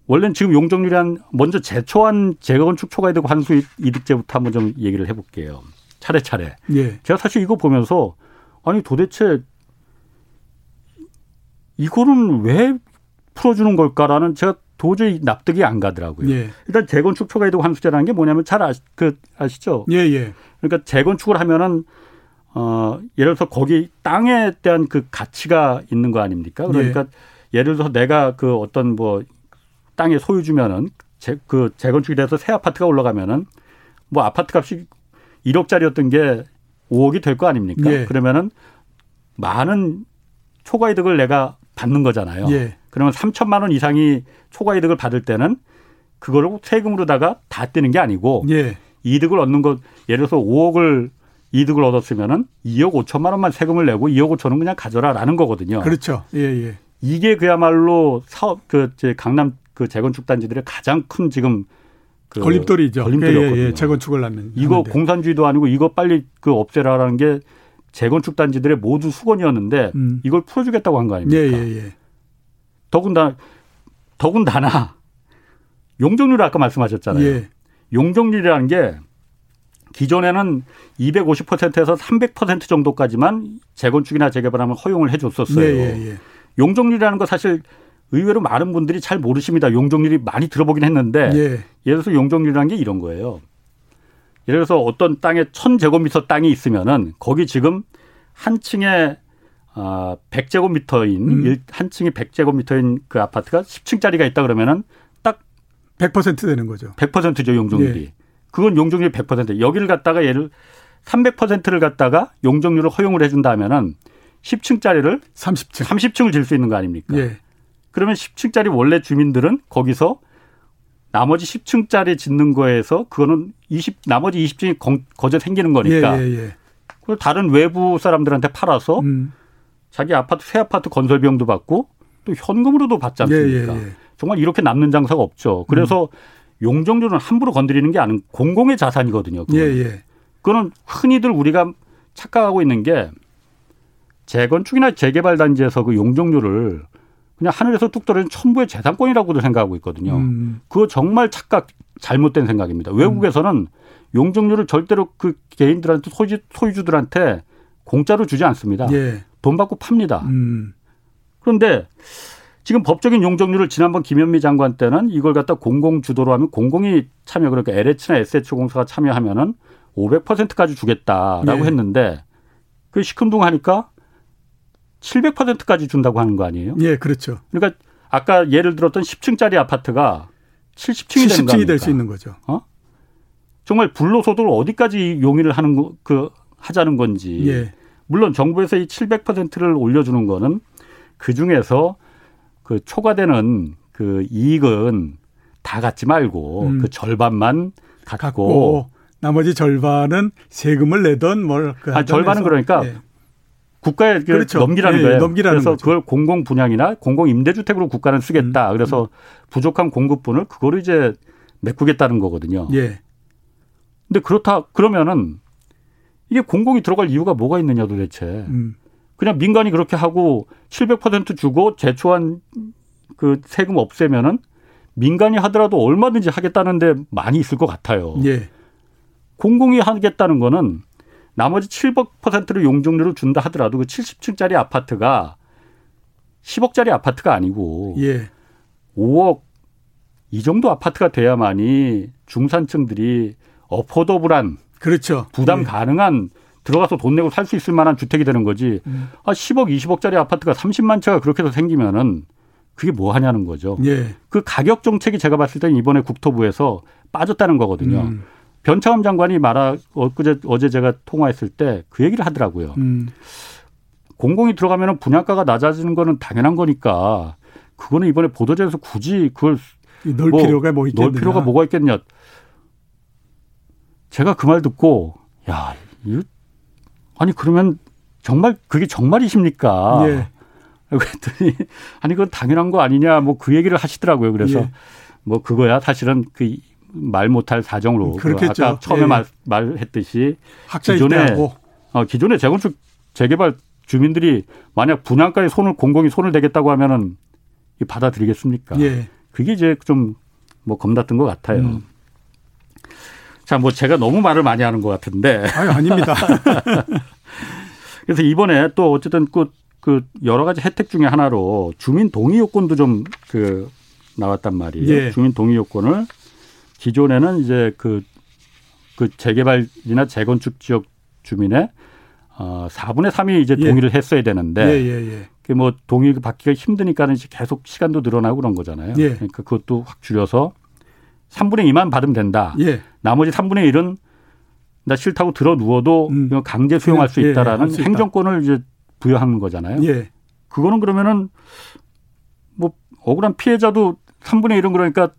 Speaker 1: 원래는 지금 용적률이 한 먼저 제초한 재건축 초과이득 환수 이득제부터 한번 좀 얘기를 해볼게요. 차례차례.
Speaker 3: 예.
Speaker 1: 제가 사실 이거 보면서 아니 도대체 이거는 왜 풀어주는 걸까라는 제가 도저히 납득이 안 가더라고요.
Speaker 3: 예.
Speaker 1: 일단 재건축 초과이득 환수제라는 게 뭐냐면 잘 아시, 그 아시죠?
Speaker 3: 예, 예.
Speaker 1: 그러니까 재건축을 하면은 어 예를 들어서 거기 땅에 대한 그 가치가 있는 거 아닙니까? 그러니까 예. 를 들어서 내가 그 어떤 뭐 땅의 소유주면은 재, 그 재건축이 돼서 새 아파트가 올라가면은 뭐 아파트 값이 1억짜리였던 게 5억이 될 거 아닙니까?
Speaker 3: 예.
Speaker 1: 그러면은 많은 초과이득을 내가 받는 거잖아요.
Speaker 3: 예.
Speaker 1: 그러면 3천만 원 이상이 초과이득을 받을 때는 그걸 세금으로다가 다 떼는 게 아니고
Speaker 3: 예.
Speaker 1: 이득을 얻는 것 예를 들어서 5억을 이득을 얻었으면은 2억 5천만 원만 세금을 내고 2억 5천은 그냥 가져라라는 거거든요.
Speaker 3: 그렇죠. 예, 예.
Speaker 1: 이게 그야말로 사업 그 이제 강남 그 재건축 단지들의 가장 큰 지금 그
Speaker 3: 걸림돌이죠.
Speaker 1: 걸림돌이었거든요.
Speaker 3: 예, 예. 재건축을 하면
Speaker 1: 이거
Speaker 3: 하는데.
Speaker 1: 공산주의도 아니고 이거 빨리 그 없애라라는 게 재건축 단지들의 모두 수건이었는데
Speaker 3: 음.
Speaker 1: 이걸 풀어주겠다고 한 거 아닙니까?
Speaker 3: 예, 예, 예.
Speaker 1: 더군다나 더군다나 용적률 아까 말씀하셨잖아요.
Speaker 3: 예.
Speaker 1: 용적률이라는 게 기존에는 250%에서 300% 정도까지만 재건축이나 재개발하면 허용을 해줬었어요.
Speaker 3: 예, 예, 예.
Speaker 1: 용적률이라는 거 사실 의외로 많은 분들이 잘 모르십니다. 용적률이 많이 들어보긴 했는데 예. 예를 들어서 용적률이라는 게 이런 거예요. 예를 들어서 어떤 땅에 천 제곱미터 땅이 있으면은 거기 지금 한 층에 아, 100제곱미터인 음. 한 층이 100제곱미터인 그 아파트가 10층짜리가 있다 그러면은 딱
Speaker 3: 100% 되는 거죠.
Speaker 1: 100%죠, 용적률이. 예. 그건 용적률이 100%. 여기를 갖다가 예를 300%를 갖다가 용적률을 허용을 해 준다면은 10층짜리를 30층 30층을 질 수 있는 거 아닙니까? 예. 그러면 10층짜리 원래 주민들은 거기서 나머지 10층짜리 짓는 거에서 그거는 20 나머지 20층이 거저 생기는 거니까. 예, 예, 예. 그걸 다른 외부 사람들한테 팔아서 음. 자기 아파트 새 아파트 건설 비용도 받고 또 현금으로도 받지 않습니까? 예, 예, 예. 정말 이렇게 남는 장사가 없죠. 그래서 음. 용적률은 함부로 건드리는 게 아닌 공공의 자산이거든요. 그건. 예, 예. 그거는 흔히들 우리가 착각하고 있는 게 재건축이나 재개발 단지에서 그 용적률을 그냥 하늘에서 뚝 떨어진 천부의 재산권이라고도 생각하고 있거든요. 음. 그거 정말 착각 잘못된 생각입니다. 외국에서는 용적률을 절대로 그 개인들한테 소유, 소유주들한테 공짜로 주지 않습니다. 예. 돈 받고 팝니다. 음. 그런데 지금 법적인 용적률을 지난번 김현미 장관 때는 이걸 갖다 공공 주도로 하면 공공이 참여 그러니까 LH나 SH공사가 참여하면은 500%까지 주겠다라고 예. 했는데 그 시큰둥하니까 700%까지 준다고 하는 거 아니에요?
Speaker 3: 예, 그렇죠.
Speaker 1: 그러니까 아까 예를 들었던 10층짜리 아파트가 70층이 70층이 되는
Speaker 3: 될수 있는 거죠. 어?
Speaker 1: 정말 불로소득을 어디까지 용인을 하는 거, 그 하자는 건지. 예. 물론 정부에서 이 700%를 올려주는 거는 그 중에서 그 초과되는 그 이익은 다 갖지 말고 음. 그 절반만 갖고, 갖고,
Speaker 3: 나머지 절반은 세금을 내던 뭘.
Speaker 1: 그 아, 절반은 그러니까 예. 국가에 그렇죠. 넘기라는 예, 거예요. 넘기라는 그래서 거죠. 그걸 공공 분양이나 공공 임대주택으로 국가는 쓰겠다. 음. 그래서 음. 부족한 공급분을 그거를 이제 메꾸겠다는 거거든요. 예. 근데 그렇다 그러면은 이게 공공이 들어갈 이유가 뭐가 있느냐 도대체. 음. 그냥 민간이 그렇게 하고 700% 주고 제초한 그 세금 없애면은 민간이 하더라도 얼마든지 하겠다는데 많이 있을 것 같아요. 예. 공공이 하겠다는 거는 나머지 700%를 용적률을 준다 하더라도 그 70층짜리 아파트가 10억짜리 아파트가 아니고 예. 5억 이 정도 아파트가 돼야만이 중산층들이 어포더블한
Speaker 3: 그렇죠.
Speaker 1: 부담 예. 가능한 들어가서 돈 내고 살 수 있을 만한 주택이 되는 거지. 음. 아 10억, 20억짜리 아파트가 30만 채가 그렇게 해서 생기면은 그게 뭐 하냐는 거죠. 예. 그 가격 정책이 제가 봤을 때는 이번에 국토부에서 빠졌다는 거거든요. 음. 변창흠 장관이 말하 엊그제 어제 제가 통화했을 때 그 얘기를 하더라고요. 음. 공공이 들어가면 분양가가 낮아지는 거는 당연한 거니까 그거는 이번에 보도자에서 굳이 그걸
Speaker 3: 넣을 뭐 필요가 뭐 있겠냐.
Speaker 1: 넣을 필요가 뭐가 있겠냐. 제가 그 말 듣고 야, 이 아니 그러면 정말 그게 정말이십니까? 예. 그랬더니 [laughs] 아니 그건 당연한 거 아니냐 뭐 그 얘기를 하시더라고요. 그래서 예. 뭐 그거야 사실은 그 말 못할 사정으로 그 그렇겠죠. 아까 처음에 예. 말, 말했듯이 기존에 어, 기존에 재건축 재개발 주민들이 만약 분양가에 손을 공공이 손을 대겠다고 하면은 받아들이겠습니까? 예. 그게 이제 좀 뭐 겁났던 것 같아요. 음. 자, 뭐 제가 너무 말을 많이 하는 것 같은데.
Speaker 3: 아유, 아닙니다. [laughs]
Speaker 1: 그래서 이번에 또 어쨌든 그, 그 여러 가지 혜택 중에 하나로 주민 동의 요건도 좀 그 나왔단 말이에요. 예. 주민 동의 요건을 기존에는 이제 그, 그 재개발이나 재건축 지역 주민의 어, 4분의 3이 이제 예. 동의를 예. 했어야 되는데 예, 예, 예. 그뭐 동의 받기가 힘드니까는 계속 시간도 늘어나고 그런 거잖아요. 예. 그러니까 그것도 확 줄여서 3분의 2만 받으면 된다. 예. 나머지 3분의 1은 나 싫다고 들어 누워도 음. 강제 수용할 수 있다라는 수 행정권을 이제 부여하는 거잖아요. 그거는 그러면은 뭐 억울한 피해자도 3분의 1은 그러니까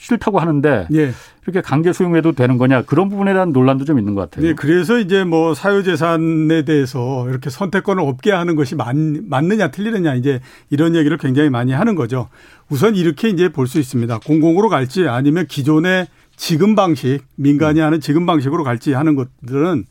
Speaker 1: 싫다고 하는데 예. 이렇게 강제 수용해도 되는 거냐 그런 부분에 대한 논란도 좀 있는 것 같아요.
Speaker 3: 네, 그래서 이제 뭐 사유재산에 대해서 이렇게 선택권을 없게 하는 것이 맞, 맞느냐 틀리느냐 이제 이런 얘기를 굉장히 많이 하는 거죠. 우선 이렇게 이제 볼 수 있습니다. 공공으로 갈지 아니면 기존의 지금 방식 민간이 하는 지금 방식으로 갈지 하는 것들은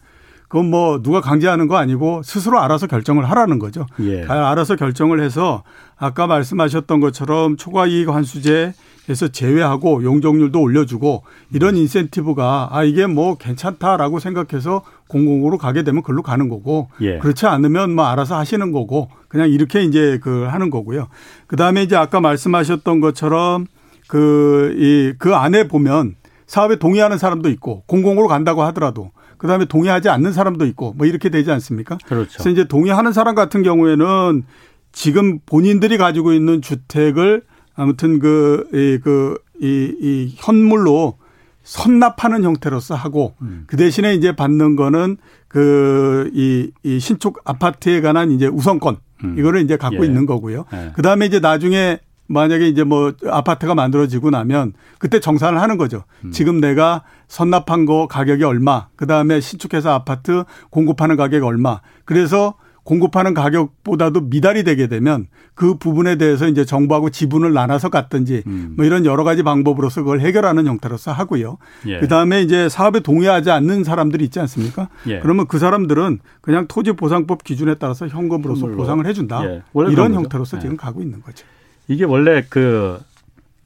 Speaker 3: 그건 뭐 누가 강제하는 거 아니고 스스로 알아서 결정을 하라는 거죠. 예. 알아서 결정을 해서 아까 말씀하셨던 것처럼 초과이익 환수제 해서 제외하고 용적률도 올려주고 이런 인센티브가 아 이게 뭐 괜찮다라고 생각해서 공공으로 가게 되면 그걸로 가는 거고 예. 그렇지 않으면 뭐 알아서 하시는 거고 그냥 이렇게 이제 그 하는 거고요. 그다음에 이제 아까 말씀하셨던 것처럼 그이그 안에 보면 사업에 동의하는 사람도 있고 공공으로 간다고 하더라도 그다음에 동의하지 않는 사람도 있고 뭐 이렇게 되지 않습니까?
Speaker 1: 그렇죠.
Speaker 3: 그래서 이제 동의하는 사람 같은 경우에는 지금 본인들이 가지고 있는 주택을 아무튼 그, 이, 그, 이, 이 현물로 선납하는 형태로서 하고 음. 그 대신에 이제 받는 거는 그, 이, 이 신축 아파트에 관한 이제 우선권 음. 이거를 이제 갖고 예. 있는 거고요. 예. 그 다음에 이제 나중에 만약에 이제 뭐 아파트가 만들어지고 나면 그때 정산을 하는 거죠. 음. 지금 내가 선납한 거 가격이 얼마, 그 다음에 신축해서 아파트 공급하는 가격이 얼마. 그래서 공급하는 가격보다도 미달이 되게 되면 그 부분에 대해서 이제 정부하고 지분을 나눠서 갔든지 음. 뭐 이런 여러 가지 방법으로서 그걸 해결하는 형태로서 하고요. 예. 그 다음에 이제 사업에 동의하지 않는 사람들이 있지 않습니까? 예. 그러면 그 사람들은 그냥 토지 보상법 기준에 따라서 현금으로서 보상을 해 준다. 예. 이런 형태로서 예. 지금 가고 있는 거죠.
Speaker 1: 이게 원래 그,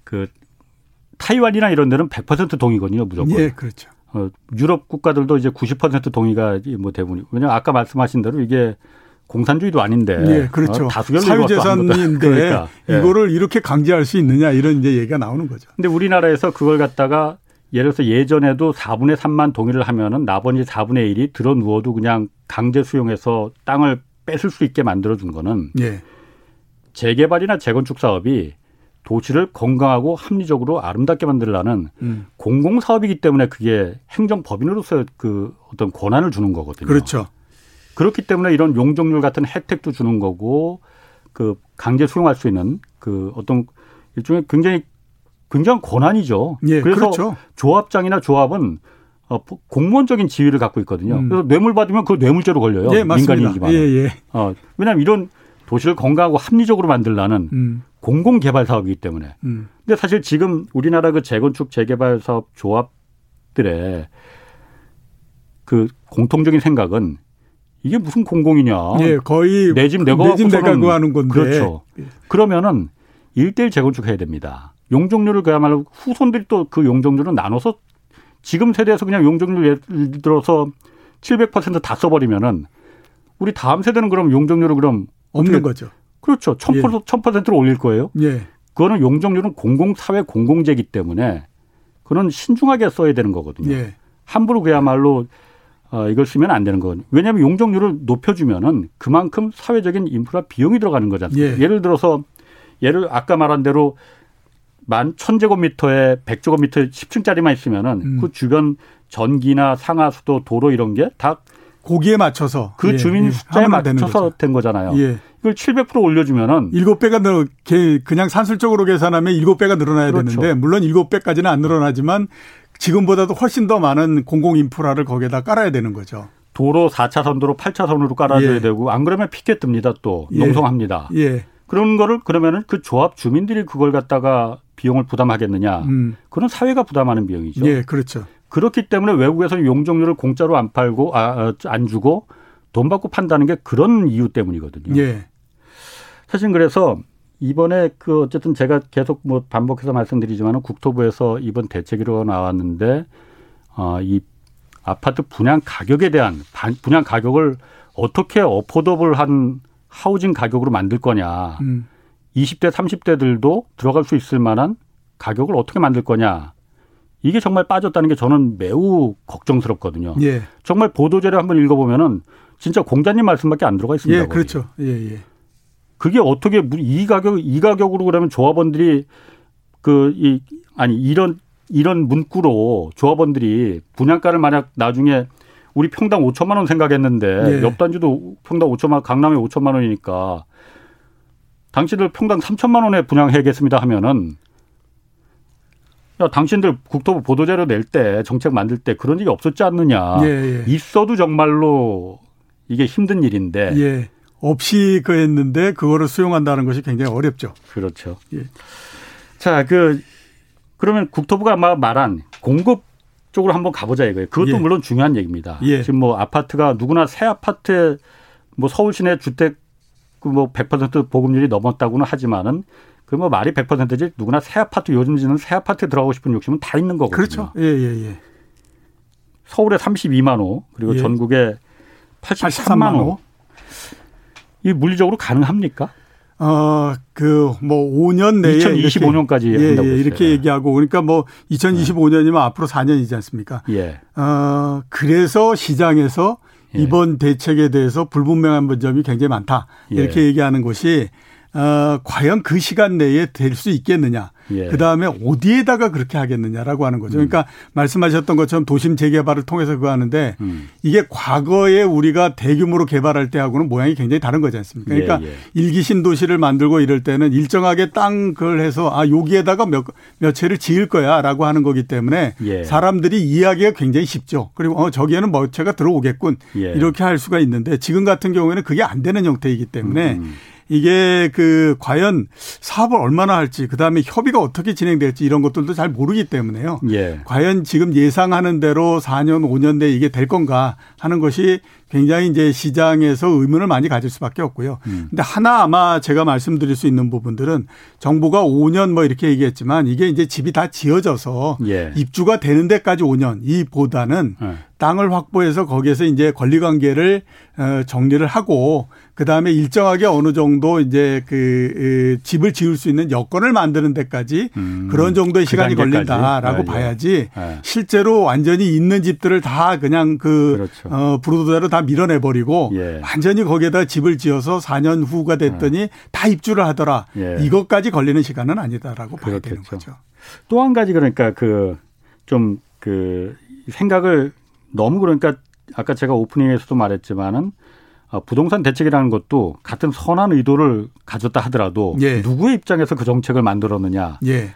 Speaker 1: 그 타이완이나 이런 데는 100% 동의거든요, 무조건.
Speaker 3: 예, 그렇죠.
Speaker 1: 어, 유럽 국가들도 이제 90% 동의가 뭐 대부분이. 왜냐면 아까 말씀하신 대로 이게 공산주의도 아닌데.
Speaker 3: 예, 그렇죠. 어, 다수결 사유재산인데 그러니까. 예. [laughs] 이거를 이렇게 강제할 수 있느냐 이런 이제 얘기가 나오는 거죠.
Speaker 1: 근데 우리나라에서 그걸 갖다가 예를 들어서 예전에도 4분의 3만 동의를 하면은 나머지 4분의 1이 들어 누워도 그냥 강제 수용해서 땅을 뺏을 수 있게 만들어 준 거는 예. 재개발이나 재건축 사업이 도시를 건강하고 합리적으로 아름답게 만들라는 음. 공공 사업이기 때문에 그게 행정 법인으로서 그 어떤 권한을 주는 거거든요.
Speaker 3: 그렇죠.
Speaker 1: 그렇기 때문에 이런 용적률 같은 혜택도 주는 거고 그 강제 수용할 수 있는 그 어떤 일종의 굉장히 굉장한 권한이죠.
Speaker 3: 예,
Speaker 1: 그래서
Speaker 3: 그렇죠.
Speaker 1: 조합장이나 조합은 어, 공무원적인 지위를 갖고 있거든요. 음. 그래서 뇌물 받으면 그 뇌물죄로 걸려요.
Speaker 3: 예, 민간인이지만. 예, 예.
Speaker 1: 어, 왜냐하면 이런 도시를 건강하고 합리적으로 만들라는 음. 공공 개발 사업이기 때문에. 음. 근데 사실 지금 우리나라 그 재건축 재개발 사업 조합들의 그 공통적인 생각은 이게 무슨 공공이냐.
Speaker 3: 예, 거의
Speaker 1: 내 집 내가
Speaker 3: 내집 내가 구하는 건데.
Speaker 1: 그렇죠. 그러면은 일대일 재건축해야 됩니다. 용적률을 그야말로 후손들이 또 그 용적률을 나눠서 지금 세대에서 그냥 용적률 예를 들어서 700%다 써버리면은 우리 다음 세대는 그럼 용적률을 그럼
Speaker 3: 없는 거죠.
Speaker 1: 그렇죠. 1000%, 예. 1000%로 올릴 거예요.
Speaker 3: 예.
Speaker 1: 그거는 용적률은 공공사회 공공재이기 때문에 그는 신중하게 써야 되는 거거든요. 예. 함부로 그야말로 어, 이걸 쓰면 안 되는 거거든요. 왜냐하면 용적률을 높여주면은 그만큼 사회적인 인프라 비용이 들어가는 거잖아요. 예. 를 들어서 예를 아까 말한 대로 만 천제곱미터에 백제곱미터 10층짜리만 있으면은 음. 그 주변 전기나 상하수도 도로 이런 게 다
Speaker 3: 거기에 맞춰서
Speaker 1: 그 예. 주민 예. 숫자에 맞춰서 된 거잖아요. 예. 이걸 700% 올려주면은
Speaker 3: 7배가 늘 그냥 산술적으로 계산하면 7배가 늘어나야 그렇죠. 되는데 물론 7배까지는 안 늘어나지만 지금보다도 훨씬 더 많은 공공 인프라를 거기에다 깔아야 되는 거죠.
Speaker 1: 도로 4차선 도로 8차선으로 깔아줘야 예. 되고 안 그러면 피켓 듭니다 또 예. 농성합니다.
Speaker 3: 예.
Speaker 1: 그런 거를 그러면은 그 조합 주민들이 그걸 갖다가 비용을 부담하겠느냐? 음. 그건 사회가 부담하는 비용이죠.
Speaker 3: 예, 그렇죠.
Speaker 1: 그렇기 때문에 외국에서 용적률을 공짜로 안 팔고 아, 아, 안 주고 돈 받고 판다는 게 그런 이유 때문이거든요.
Speaker 3: 예.
Speaker 1: 사실 그래서 이번에 그 어쨌든 제가 계속 뭐 반복해서 말씀드리지만은 국토부에서 이번 대책으로 나왔는데 어이 아파트 분양 가격에 대한 분양 가격을 어떻게 어포더블한 하우징 가격으로 만들 거냐. 음. 20대 30대들도 들어갈 수 있을 만한 가격을 어떻게 만들 거냐. 이게 정말 빠졌다는 게 저는 매우 걱정스럽거든요.
Speaker 3: 예.
Speaker 1: 정말 보도자료 한번 읽어보면은 진짜 공자님 말씀밖에 안 들어가 있습니다.
Speaker 3: 예, 그렇죠. 예, 예.
Speaker 1: 그게 어떻게 이 가격 이 가격으로 그러면 조합원들이 그 이 아니 이런 이런 문구로 조합원들이 분양가를 만약 나중에 우리 평당 5천만 원 생각했는데 네. 옆 단지도 평당 5천만 강남에 5천만 원이니까 당신들 평당 3천만 원에 분양해야겠습니다 하면은 야 당신들 국토부 보도자료 낼 때 정책 만들 때 그런 일이 없었지 않느냐
Speaker 3: 예, 예.
Speaker 1: 있어도 정말로 이게 힘든 일인데
Speaker 3: 예. 없이 그 했는데 그거를 수용한다는 것이 굉장히 어렵죠.
Speaker 1: 그렇죠. 예. 자, 그 그러면 국토부가 말한 공급 쪽으로 한번 가보자 이거예요. 그것도 예. 물론 중요한 얘기입니다.
Speaker 3: 예.
Speaker 1: 지금 뭐 아파트가 누구나 새 아파트에 뭐 서울 시내 주택 그뭐100% 보급률이 넘었다고는 하지만은 그 뭐 말이 100%지 누구나 새 아파트 요즘 지는 새 아파트에 들어가고 싶은 욕심은 다 있는 거거든요.
Speaker 3: 그렇죠. 예, 예, 예.
Speaker 1: 서울에 32만 호 그리고
Speaker 3: 예.
Speaker 1: 전국에 83만 호. 이 물리적으로 가능합니까?
Speaker 3: 어, 그, 뭐, 5년 내에.
Speaker 1: 2025년까지
Speaker 3: 이렇게, 예, 예. 이렇게 얘기하고, 그러니까 뭐, 2025년이면 앞으로 4년이지 않습니까?
Speaker 1: 예.
Speaker 3: 어, 그래서 시장에서
Speaker 1: 예.
Speaker 3: 이번 대책에 대해서 불분명한 점이 굉장히 많다. 이렇게
Speaker 1: 예.
Speaker 3: 얘기하는 것이, 어, 과연 그 시간 내에 될 수 있겠느냐.
Speaker 1: 예. 음.
Speaker 3: 그 다음에 어디에다가 그렇게 하겠느냐라고 하는 거죠. 그러니까 말씀하셨던 것처럼 도심 재개발을 통해서 그거 하는데
Speaker 1: 음.
Speaker 3: 이게 과거에 우리가 대규모로 개발할 때하고는 모양이 굉장히 다른 거지 않습니까? 그러니까
Speaker 1: 예, 예.
Speaker 3: 일기 신도시를 만들고 이럴 때는 일정하게 땅 그걸 해서 아 여기에다가 몇, 몇 채를 지을 거야 라고 하는 거기 때문에
Speaker 1: 예.
Speaker 3: 사람들이 이해하기가 굉장히 쉽죠. 그리고 어 저기에는 몇 채가 들어오겠군
Speaker 1: 예.
Speaker 3: 이렇게 할 수가 있는데 지금 같은 경우에는 그게 안 되는 형태이기 때문에
Speaker 1: 음.
Speaker 3: 이게 그 과연 사업을 얼마나 할지 그다음에 협의가 어떻게 진행될지 이런 것들도 잘 모르기 때문에요.
Speaker 1: 예.
Speaker 3: 과연 지금 예상하는 대로 4년, 5년 내에 이게 될 건가 하는 것이 굉장히 이제 시장에서 의문을 많이 가질 수밖에 없고요.
Speaker 1: 음.
Speaker 3: 근데 하나 아마 제가 말씀드릴 수 있는 부분들은 정부가 5년 뭐 이렇게 얘기했지만 이게 이제 집이 다 지어져서
Speaker 1: 예.
Speaker 3: 입주가 되는 데까지 5년 이보다는
Speaker 1: 예.
Speaker 3: 땅을 확보해서 거기에서 이제 권리 관계를 어, 정리를 하고 그 다음에 일정하게 어느 정도 이제 그 에, 집을 지을 수 있는 여건을 만드는 데까지
Speaker 1: 음.
Speaker 3: 그런 정도의
Speaker 1: 그
Speaker 3: 시간이
Speaker 1: 단계까지?
Speaker 3: 걸린다라고
Speaker 1: 아, 예.
Speaker 3: 봐야지
Speaker 1: 예.
Speaker 3: 실제로 완전히 있는 집들을 다 그냥 그
Speaker 1: 그렇죠.
Speaker 3: 어, 부르도대로 다 밀어내 버리고
Speaker 1: 예.
Speaker 3: 완전히 거기에다 집을 지어서 4년 후가 됐더니 다 입주를 하더라
Speaker 1: 예.
Speaker 3: 이것까지 걸리는 시간은 아니다라고 봐야 되는
Speaker 1: 그렇겠죠.
Speaker 3: 거죠.
Speaker 1: 또 한 가지 그러니까 그좀그 생각을 너무 그러니까 아까 제가 오프닝에서도 말했지만은 어, 부동산 대책이라는 것도 같은 선한 의도를 가졌다 하더라도
Speaker 3: 예.
Speaker 1: 누구의 입장에서 그 정책을 만들었느냐
Speaker 3: 예.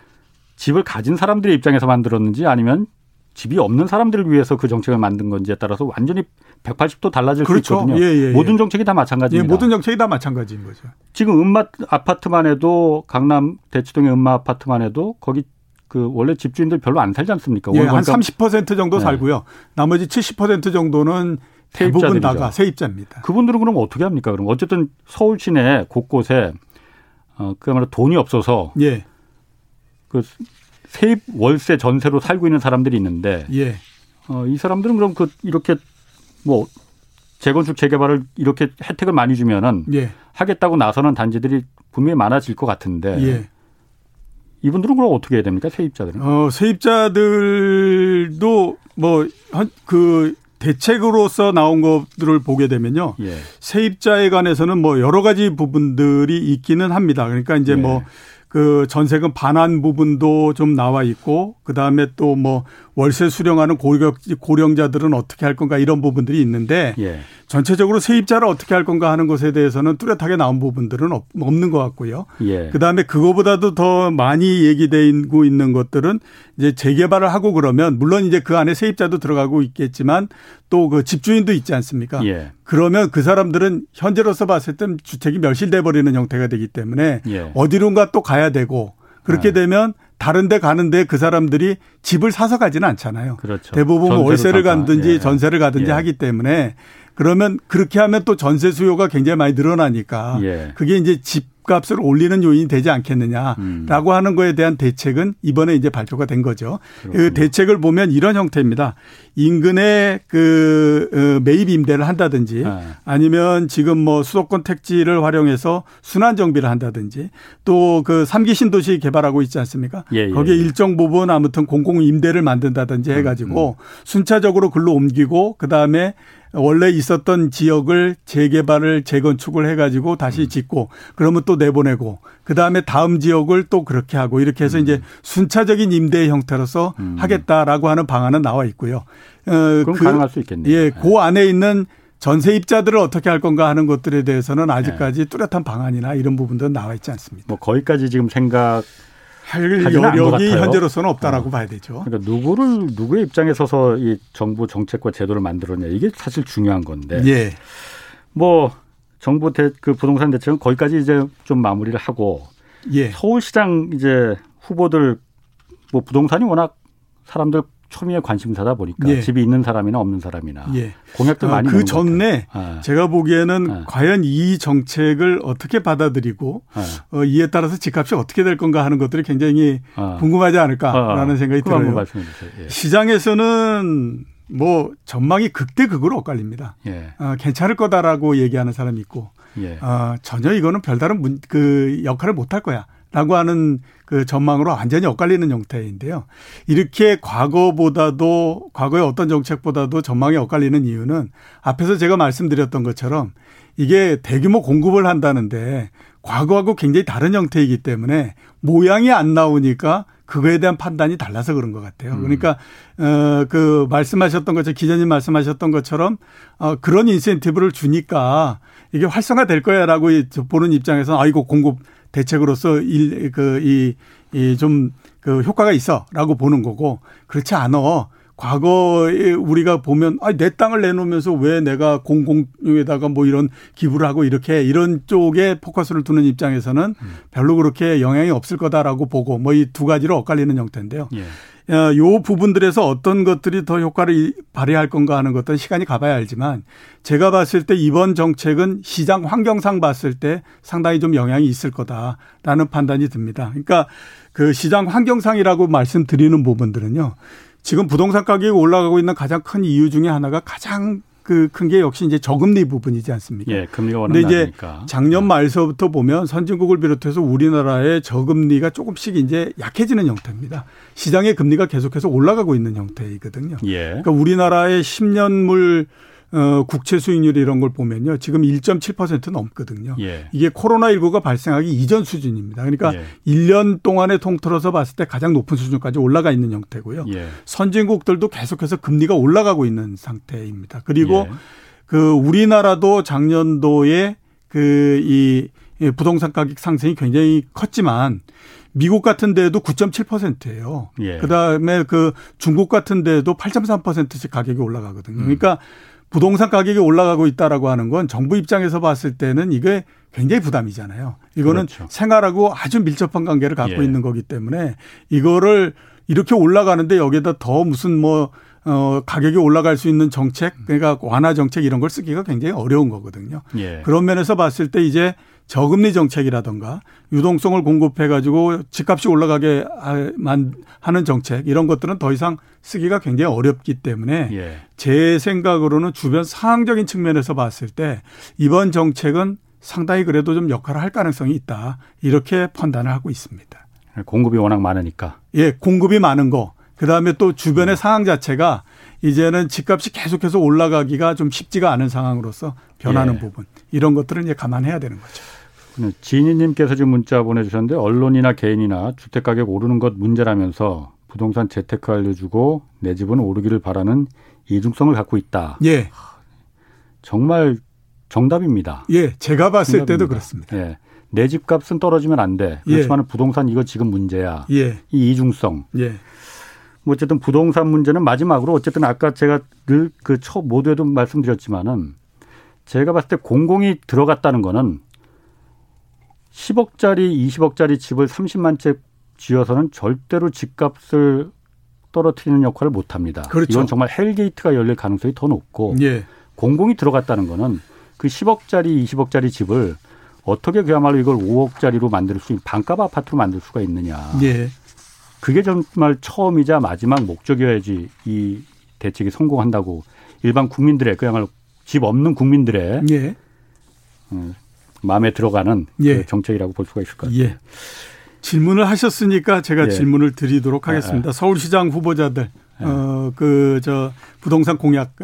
Speaker 1: 집을 가진 사람들의 입장에서 만들었는지 아니면 집이 없는 사람들을 위해서 그 정책을 만든 건지에 따라서 완전히 180도 달라질
Speaker 3: 그렇죠.
Speaker 1: 수 있거든요.
Speaker 3: 예, 예, 예.
Speaker 1: 모든 정책이 다
Speaker 3: 예,
Speaker 1: 마찬가지입니다.
Speaker 3: 모든 정책이 다 마찬가지인 거죠.
Speaker 1: 지금 음마 아파트만 해도 강남 대치동의 음마 아파트만 해도 거기 그 원래 집주인들 별로 안 살지 않습니까?
Speaker 3: 예, 한
Speaker 1: 보니까
Speaker 3: 30% 정도
Speaker 1: 네.
Speaker 3: 살고요. 나머지 70% 정도는 대부분. 다가 세입자입니다.
Speaker 1: 그분들은 그럼 어떻게 합니까? 그럼 어쨌든 서울 시내 곳곳에 어 그야말로 돈이 없어서
Speaker 3: 예,
Speaker 1: 그 세입 월세 전세로 살고 있는 사람들이 있는데
Speaker 3: 예,
Speaker 1: 어 이 사람들은 그럼 그 이렇게 뭐 재건축 재개발을 이렇게 혜택을 많이 주면은
Speaker 3: 예,
Speaker 1: 하겠다고 나서는 단지들이 분명히 많아질 것 같은데
Speaker 3: 예.
Speaker 1: 이분들은 그럼 어떻게 해야 됩니까? 세입자들은?
Speaker 3: 어, 세입자들도 뭐그 대책으로서 나온 것들을 보게 되면요.
Speaker 1: 예.
Speaker 3: 세입자에 관해서는 뭐 여러 가지 부분들이 있기는 합니다. 그러니까 이제
Speaker 1: 예.
Speaker 3: 뭐 그 전세금 반환 부분도 좀 나와 있고 그다음에 또 뭐 월세 수령하는 고령, 고령자들은 어떻게 할 건가 이런 부분들이 있는데
Speaker 1: 예.
Speaker 3: 전체적으로 세입자를 어떻게 할 건가 하는 것에 대해서는 뚜렷하게 나온 부분들은 없- 없는 것 같고요.
Speaker 1: 예.
Speaker 3: 그다음에 그거보다도 더 많이 얘기되고 있는 것들은 이제 재개발을 하고 그러면 물론 이제 그 안에 세입자도 들어가고 있겠지만 또 그 집주인도 있지 않습니까?
Speaker 1: 예.
Speaker 3: 그러면 그 사람들은 현재로서 봤을 땐 주택이 멸실돼 버리는 형태가 되기 때문에
Speaker 1: 예.
Speaker 3: 어디론가 또 가야 되고 그렇게
Speaker 1: 네.
Speaker 3: 되면 다른 데 가는데 그 사람들이 집을 사서 가지는 않잖아요.
Speaker 1: 그렇죠.
Speaker 3: 대부분 월세를. 가든지
Speaker 1: 예.
Speaker 3: 전세를 가든지
Speaker 1: 예.
Speaker 3: 하기 때문에 그러면 그렇게 하면 또 전세 수요가 굉장히 많이 늘어나니까
Speaker 1: 예.
Speaker 3: 그게 이제 집값을 올리는 요인이 되지 않겠느냐라고
Speaker 1: 음.
Speaker 3: 하는 거에 대한 대책은 이번에 이제 발표가 된 거죠.
Speaker 1: 그렇군요.
Speaker 3: 그 대책을 보면 이런 형태입니다. 인근에 그 어, 매입 임대를 한다든지
Speaker 1: 예.
Speaker 3: 아니면 지금 뭐 수도권 택지를 활용해서 순환 정비를 한다든지 또 그 삼기 신도시 개발하고 있지 않습니까?
Speaker 1: 예, 예,
Speaker 3: 거기에
Speaker 1: 예.
Speaker 3: 일정 부분 아무튼 공공 임대를 만든다든지
Speaker 1: 음,
Speaker 3: 해가지고 순차적으로 글로 옮기고 그 다음에 원래 있었던 지역을 재개발을 재건축을 해가지고 다시
Speaker 1: 음.
Speaker 3: 짓고 그러면 또 내보내고 그 다음에 다음 지역을 또 그렇게 하고 이렇게 해서 이제 순차적인 임대의 형태로서
Speaker 1: 음.
Speaker 3: 하겠다라고 하는 방안은 나와 있고요. 어,
Speaker 1: 그럼 가능할 수 있겠네요.
Speaker 3: 예, 그 안에 있는 전세 입자들을 어떻게 할 건가 하는 것들에 대해서는 아직까지
Speaker 1: 네.
Speaker 3: 뚜렷한 방안이나 이런 부분들은 나와 있지 않습니다.
Speaker 1: 뭐 거기까지 지금 생각
Speaker 3: 할 여력이. 현재로서는 없다라고 봐야 되죠.
Speaker 1: 그러니까 누구를 누구의 입장에 서서 이 정부 정책과 제도를 만들었냐 이게 사실 중요한 건데
Speaker 3: 예.
Speaker 1: 뭐 정부 대, 그 부동산 대책은 거기까지 이제 좀 마무리를 하고
Speaker 3: 예.
Speaker 1: 서울시장 이제 후보들 뭐 부동산이 워낙 사람들 초미의 관심사다 보니까
Speaker 3: 예.
Speaker 1: 집이 있는 사람이나 없는 사람이나
Speaker 3: 예.
Speaker 1: 공약들
Speaker 3: 어,
Speaker 1: 많이
Speaker 3: 그 전에
Speaker 1: 같아요.
Speaker 3: 제가 보기에는
Speaker 1: 네.
Speaker 3: 과연 이 정책을 어떻게 받아들이고
Speaker 1: 예, 예.
Speaker 3: 어, 이에 따라서 집값이 어떻게 될 건가 하는 것들이 굉장히
Speaker 1: 어.
Speaker 3: 궁금하지 않을까라는
Speaker 1: 어,
Speaker 3: 생각이
Speaker 1: 그거 한번
Speaker 3: 들어요.
Speaker 1: 예.
Speaker 3: 시장에서는 뭐 전망이 극대극으로 엇갈립니다. 예. 어, 괜찮을 거다라고 얘기하는 사람이 있고 예. 어, 전혀 이거는 별다른 문, 그 역할을 못 할 거야. 라고 하는 그 전망으로 완전히 엇갈리는 형태인데요. 이렇게 과거보다도 과거의 어떤 정책보다도 전망이 엇갈리는 이유는 앞에서 제가 말씀드렸던 것처럼 이게 대규모 공급을 한다는데 과거하고 굉장히 다른 형태이기 때문에 모양이 안 나오니까 그거에 대한 판단이 달라서 그런 것 같아요. 음. 그러니까 어그 말씀하셨던 것처럼 기자님 말씀하셨던 것처럼 어 그런 인센티브를 주니까 이게 활성화될 거야라고 보는 입장에서 아 이거 공급 대책으로서 일 그 이 이 좀 그 효과가 있어 라고 보는 거고 그렇지 않어. 과거에 우리가 보면 아, 내 땅을 내놓으면서 왜 내가 공공에다가 뭐 이런 기부를 하고 이렇게 이런 쪽에 포커스를 두는 입장에서는 음. 별로 그렇게 영향이 없을 거다라고 보고 뭐 이 두 가지로 엇갈리는 형태인데요. 예. 어, 요 부분들에서 어떤 것들이 더 효과를 발휘할 건가 하는 것들은 시간이 가봐야 알지만 제가 봤을 때 이번 정책은 시장 환경상 봤을 때 상당히 좀 영향이 있을 거다라는 판단이 듭니다. 그러니까 그 시장 환경상이라고 말씀드리는 부분들은요. 지금 부동산 가격이 올라가고 있는 가장 큰 이유 중에 하나가 가장 그 큰 게 역시 이제 저금리 부분이지 않습니까?
Speaker 1: 예, 금리가 워낙
Speaker 3: 근데 이제 낮으니까. 작년 네. 말서부터 보면 선진국을 비롯해서 우리나라의 저금리가 조금씩 이제 약해지는 형태입니다. 시장의 금리가 계속해서 올라가고 있는 형태이거든요. 예. 그러니까 우리나라의 10년물 어, 국채 수익률 이런 걸 보면요. 지금 1.7% 넘거든요. 예. 이게 코로나19가 발생하기 이전 수준입니다. 그러니까 예. 1년 동안에 통틀어서 봤을 때 가장 높은 수준까지 올라가 있는 형태고요. 예. 선진국들도 계속해서 금리가 올라가고 있는 상태입니다. 그리고 예. 그 우리나라도 작년도에 그이 부동산 가격 상승이 굉장히 컸지만 미국 같은 데도 9.7%예요. 예. 그다음에 그 중국 같은 데도 8.3%씩 가격이 올라가거든요. 그러니까 음. 부동산 가격이 올라가고 있다라고 하는 건 정부 입장에서 봤을 때는 이게 굉장히 부담이잖아요. 이거는 그렇죠. 생활하고 아주 밀접한 관계를 갖고 예. 있는 거기 때문에 이거를 이렇게 올라가는데 여기에다 더 무슨 뭐 어, 가격이 올라갈 수 있는 정책, 그러니까 완화 정책 이런 걸 쓰기가 굉장히 어려운 거거든요. 예. 그런 면에서 봤을 때 이제 저금리 정책이라던가 유동성을 공급해 가지고 집값이 올라가게 하는 정책 이런 것들은 더 이상 쓰기가 굉장히 어렵기 때문에 예. 제 생각으로는 주변 상황적인 측면에서 봤을 때 이번 정책은 상당히 그래도 좀 역할을 할 가능성이 있다 이렇게 판단을 하고 있습니다.
Speaker 1: 공급이 워낙 많으니까.
Speaker 3: 예, 공급이 많은 거. 그다음에 또 주변의 음. 상황 자체가 이제는 집값이 계속해서 올라가기가 좀 쉽지가 않은 상황으로서 변하는 예. 부분 이런 것들을 이제 감안해야 되는 거죠.
Speaker 1: 지니님께서 지금 문자 보내주셨는데 언론이나 개인이나 주택 가격 오르는 것 문제라면서 부동산 재테크 알려주고 내 집은 오르기를 바라는 이중성을 갖고 있다.
Speaker 3: 예.
Speaker 1: 정말 정답입니다.
Speaker 3: 예, 제가 봤을 정답입니다. 때도 그렇습니다.
Speaker 1: 예. 내 집값은 떨어지면 안 돼. 그렇지만 예. 부동산 이거 지금 문제야. 예. 이 이중성. 예. 뭐 어쨌든 부동산 문제는 마지막으로 어쨌든 아까 제가 늘 그 첫 모두에도 말씀드렸지만은 제가 봤을 때 공공이 들어갔다는 거는 10억짜리, 20억짜리 집을 30만 채 지어서는 절대로 집값을 떨어뜨리는 역할을 못 합니다. 그렇죠. 이건 정말 hell gate가 열릴 가능성이 더 높고 예. 공공이 들어갔다는 거는 그 10억짜리, 20억짜리 집을 어떻게 그야말로 이걸 5억짜리로 만들 수 있는 반값 아파트로 만들 수가 있느냐. 예. 그게 정말 처음이자 마지막 목적이어야지 이 대책이 성공한다고 일반 국민들의 그야말로 집 없는 국민들의 예. 어, 마음에 들어가는 예. 그 정책이라고 볼 수가 있을 것 같아요. 예.
Speaker 3: 질문을 하셨으니까 제가 예. 질문을 드리도록 아, 하겠습니다. 아, 아. 서울시장 후보자들 예. 어그 저 부동산 공약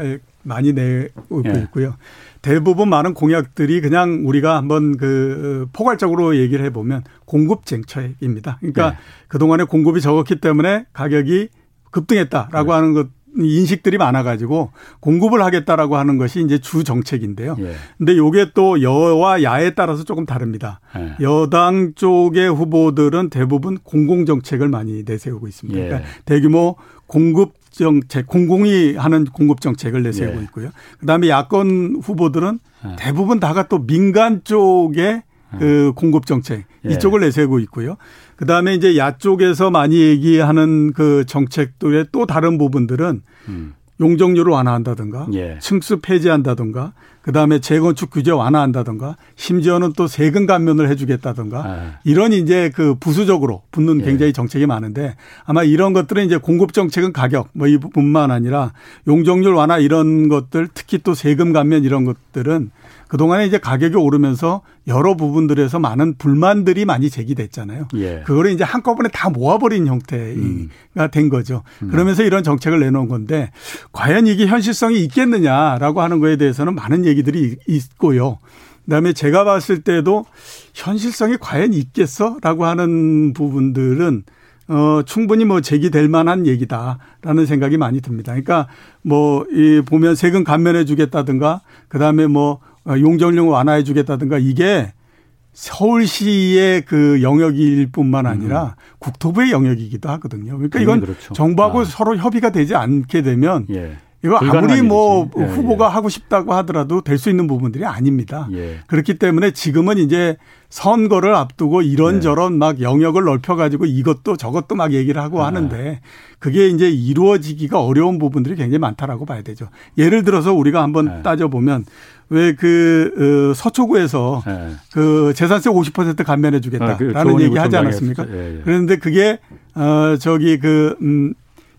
Speaker 3: 많이 내고 예. 있고요. 대부분 많은 공약들이 그냥 우리가 한번 그 포괄적으로 얘기를 해보면 공급 쟁취입니다. 그러니까 네. 그동안에 공급이 적었기 때문에 가격이 급등했다라고 네. 하는 것 인식들이 많아가지고 공급을 하겠다라고 하는 것이 이제 주 정책인데요. 예. 근데 요게 또 여와 야에 따라서 조금 다릅니다. 예. 여당 쪽의 후보들은 대부분 공공 정책을 많이 내세우고 있습니다. 예. 그러니까 대규모 공급 정책, 공공이 하는 공급 정책을 내세우고 예. 있고요. 그다음에 야권 후보들은 예. 대부분 다가 또 민간 쪽에 그 공급 정책 예. 이쪽을 내세우고 있고요. 그다음에 이제 야 쪽에서 많이 얘기하는 그 정책들의 또 다른 부분들은 음. 용적률을 완화한다든가 예. 층수 폐지한다든가 그다음에 재건축 규제 완화한다든가 심지어는 또 세금 감면을 해주겠다든가 네. 이런 이제 그 부수적으로 붙는 예. 굉장히 정책이 많은데 아마 이런 것들은 이제 공급 정책은 가격 뭐 이뿐만 아니라 용적률 완화 이런 것들 특히 또 세금 감면 이런 것들은 그동안에 이제 가격이 오르면서 여러 부분들에서 많은 불만들이 많이 제기됐잖아요. 예. 그거를 이제 한꺼번에 다 모아버린 형태가 음. 된 거죠. 음. 그러면서 이런 정책을 내놓은 건데 과연 이게 현실성이 있겠느냐라고 하는 거에 대해서는 많은 얘기들이 있고요. 그다음에 제가 봤을 때도 현실성이 과연 있겠어라고 하는 부분들은 어, 충분히 뭐 제기될 만한 얘기다라는 생각이 많이 듭니다. 그러니까 뭐, 이 보면 세금 감면해 주겠다든가 그 다음에 뭐 어, 용적률 완화해 주겠다든가 이게 서울시의 그 영역일 뿐만 아니라 음. 국토부의 영역이기도 하거든요. 그러니까 이건 그렇죠. 정부하고 아. 서로 협의가 되지 않게 되면 예. 이거 아무리 뭐 예, 후보가 예. 하고 싶다고 하더라도 될 수 있는 부분들이 아닙니다. 예. 그렇기 때문에 지금은 이제 선거를 앞두고 이런저런 네. 막 영역을 넓혀가지고 이것도 저것도 막 얘기를 하고 아. 하는데 그게 이제 이루어지기가 어려운 부분들이 굉장히 많다라고 봐야 되죠. 예를 들어서 우리가 한번 네. 따져보면 왜그 어, 서초구에서 네. 그 재산세 50% 감면해 주겠다라는 아, 그 얘기 하지 않았습니까? 예, 예. 그런데 그게 어 저기 그 음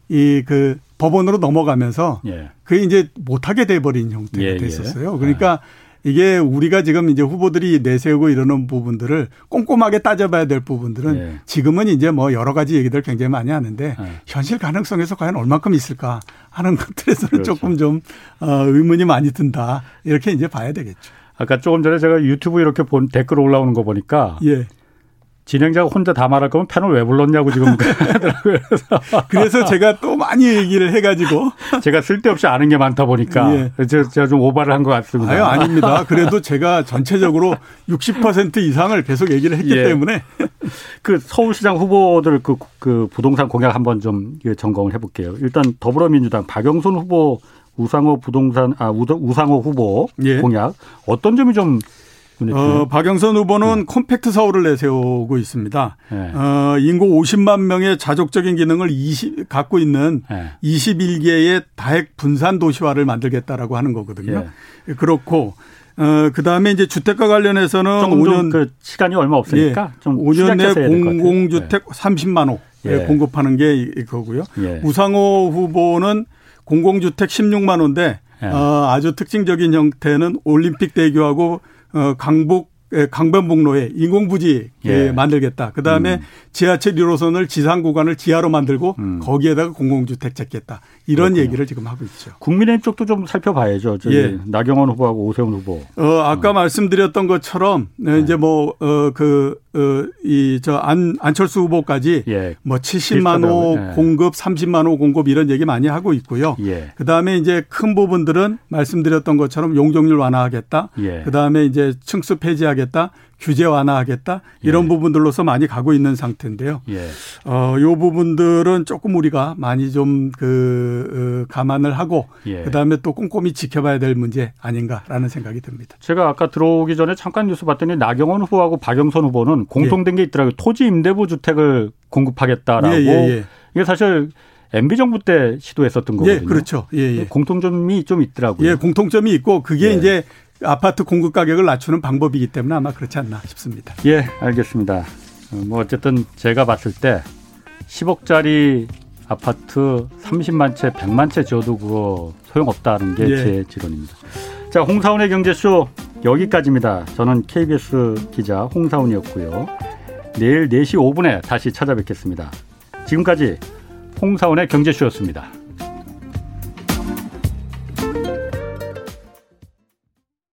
Speaker 3: 이그 법원으로 넘어가면서 예. 그게 이제 못하게 돼버린 형태가 예, 예. 됐었어요. 그러니까 이게 우리가 지금 이제 후보들이 내세우고 이러는 부분들을 꼼꼼하게 따져봐야 될 부분들은 예. 지금은 이제 뭐 여러 가지 얘기들 굉장히 많이 하는데 예. 현실 가능성에서 과연 얼만큼 있을까 하는 [laughs] 것들에서는 그렇죠. 조금 좀 어, 의문이 많이 든다 이렇게 이제 봐야 되겠죠.
Speaker 1: 아까 조금 전에 제가 유튜브 이렇게 본 댓글 올라오는 거 보니까 예. 진행자가 혼자 다 말할 거면 패널 왜 불렀냐고 지금 [laughs] 그러더라고요.
Speaker 3: 그래서 제가 또 많이 얘기를 해가지고 [laughs]
Speaker 1: 제가 쓸데없이 아는 게 많다 보니까 예. 제가 좀 오바를 한 것 같습니다.
Speaker 3: 아유 아닙니다. [laughs] 그래도 제가 전체적으로 60% 이상을 계속 얘기를 했기 예. 때문에
Speaker 1: 그 서울시장 후보들 그, 그 부동산 공약 한번 좀 점검을 해볼게요. 일단 더불어민주당 박영선 후보 우상호 부동산 아 우상호 후보 예. 공약 어떤 점이 좀
Speaker 3: 어, 박영선 후보는 네. 콤팩트 서울을 내세우고 있습니다. 네. 어, 인구 50만 명의 자족적인 기능을 20, 갖고 있는 네. 21개의 다핵 분산 도시화를 만들겠다라고 하는 거거든요. 네. 그렇고 어, 그 다음에 이제 주택과 관련해서는 5년
Speaker 1: 그 시간이 얼마 없으니까
Speaker 3: 예, 좀 5년 내 공공주택 30만 호 예. 공급하는 게 이거고요. 예. 우상호 후보는 공공주택 16만 호인데 예. 어, 아주 특징적인 형태는 올림픽 대교하고 어, 강북 강변북로에 인공부지 예. 만들겠다. 그 다음에 음. 지하철 1호선을 지상 구간을 지하로 만들고 음. 거기에다가 공공주택 짓겠다. 이런 그렇군요. 얘기를 지금 하고 있죠.
Speaker 1: 국민의힘 쪽도 좀 살펴봐야죠. 저기 예. 나경원 후보하고 오세훈 후보.
Speaker 3: 어, 아까 어. 말씀드렸던 것처럼 네. 이제 뭐, 어, 그, 어, 이, 저, 안, 안철수 후보까지 예. 뭐 70만 호 예. 공급, 30만 호 공급 이런 얘기 많이 하고 있고요. 예. 그 다음에 이제 큰 부분들은 말씀드렸던 것처럼 용적률 완화하겠다. 예. 그 다음에 이제 층수 폐지하겠다. 규제 완화하겠다 이런 예. 부분들로서 많이 가고 있는 상태인데요. 예. 어, 요 부분들은 조금 우리가 많이 좀그 어, 감안을 하고 예. 그다음에 또 꼼꼼히 지켜봐야 될 문제 아닌가라는 생각이 듭니다.
Speaker 1: 제가 아까 들어오기 전에 잠깐 뉴스 봤더니 나경원 후보하고 박영선 후보는 공통된 게 있더라고요. 토지 임대부 주택을 공급하겠다라고. 예, 예, 예. 이게 사실 MB 정부 때 시도했었던 거거든요.
Speaker 3: 예, 그렇죠. 예, 예.
Speaker 1: 공통점이 좀 있더라고요.
Speaker 3: 예, 공통점이 있고 그게 예. 이제 아파트 공급 가격을 낮추는 방법이기 때문에 아마 그렇지 않나 싶습니다.
Speaker 1: 예, 알겠습니다. 어, 뭐 어쨌든 제가 봤을 때 10억짜리 아파트 30만 채, 100만 채 지어도 그거 소용없다는 게제 예. 지론입니다. 자, 홍사운의 경제쇼 여기까지입니다. 저는 KBS 기자 홍사운이었고요. 내일 4시 5분에 다시 찾아뵙겠습니다. 지금까지 홍사운의 경제쇼였습니다.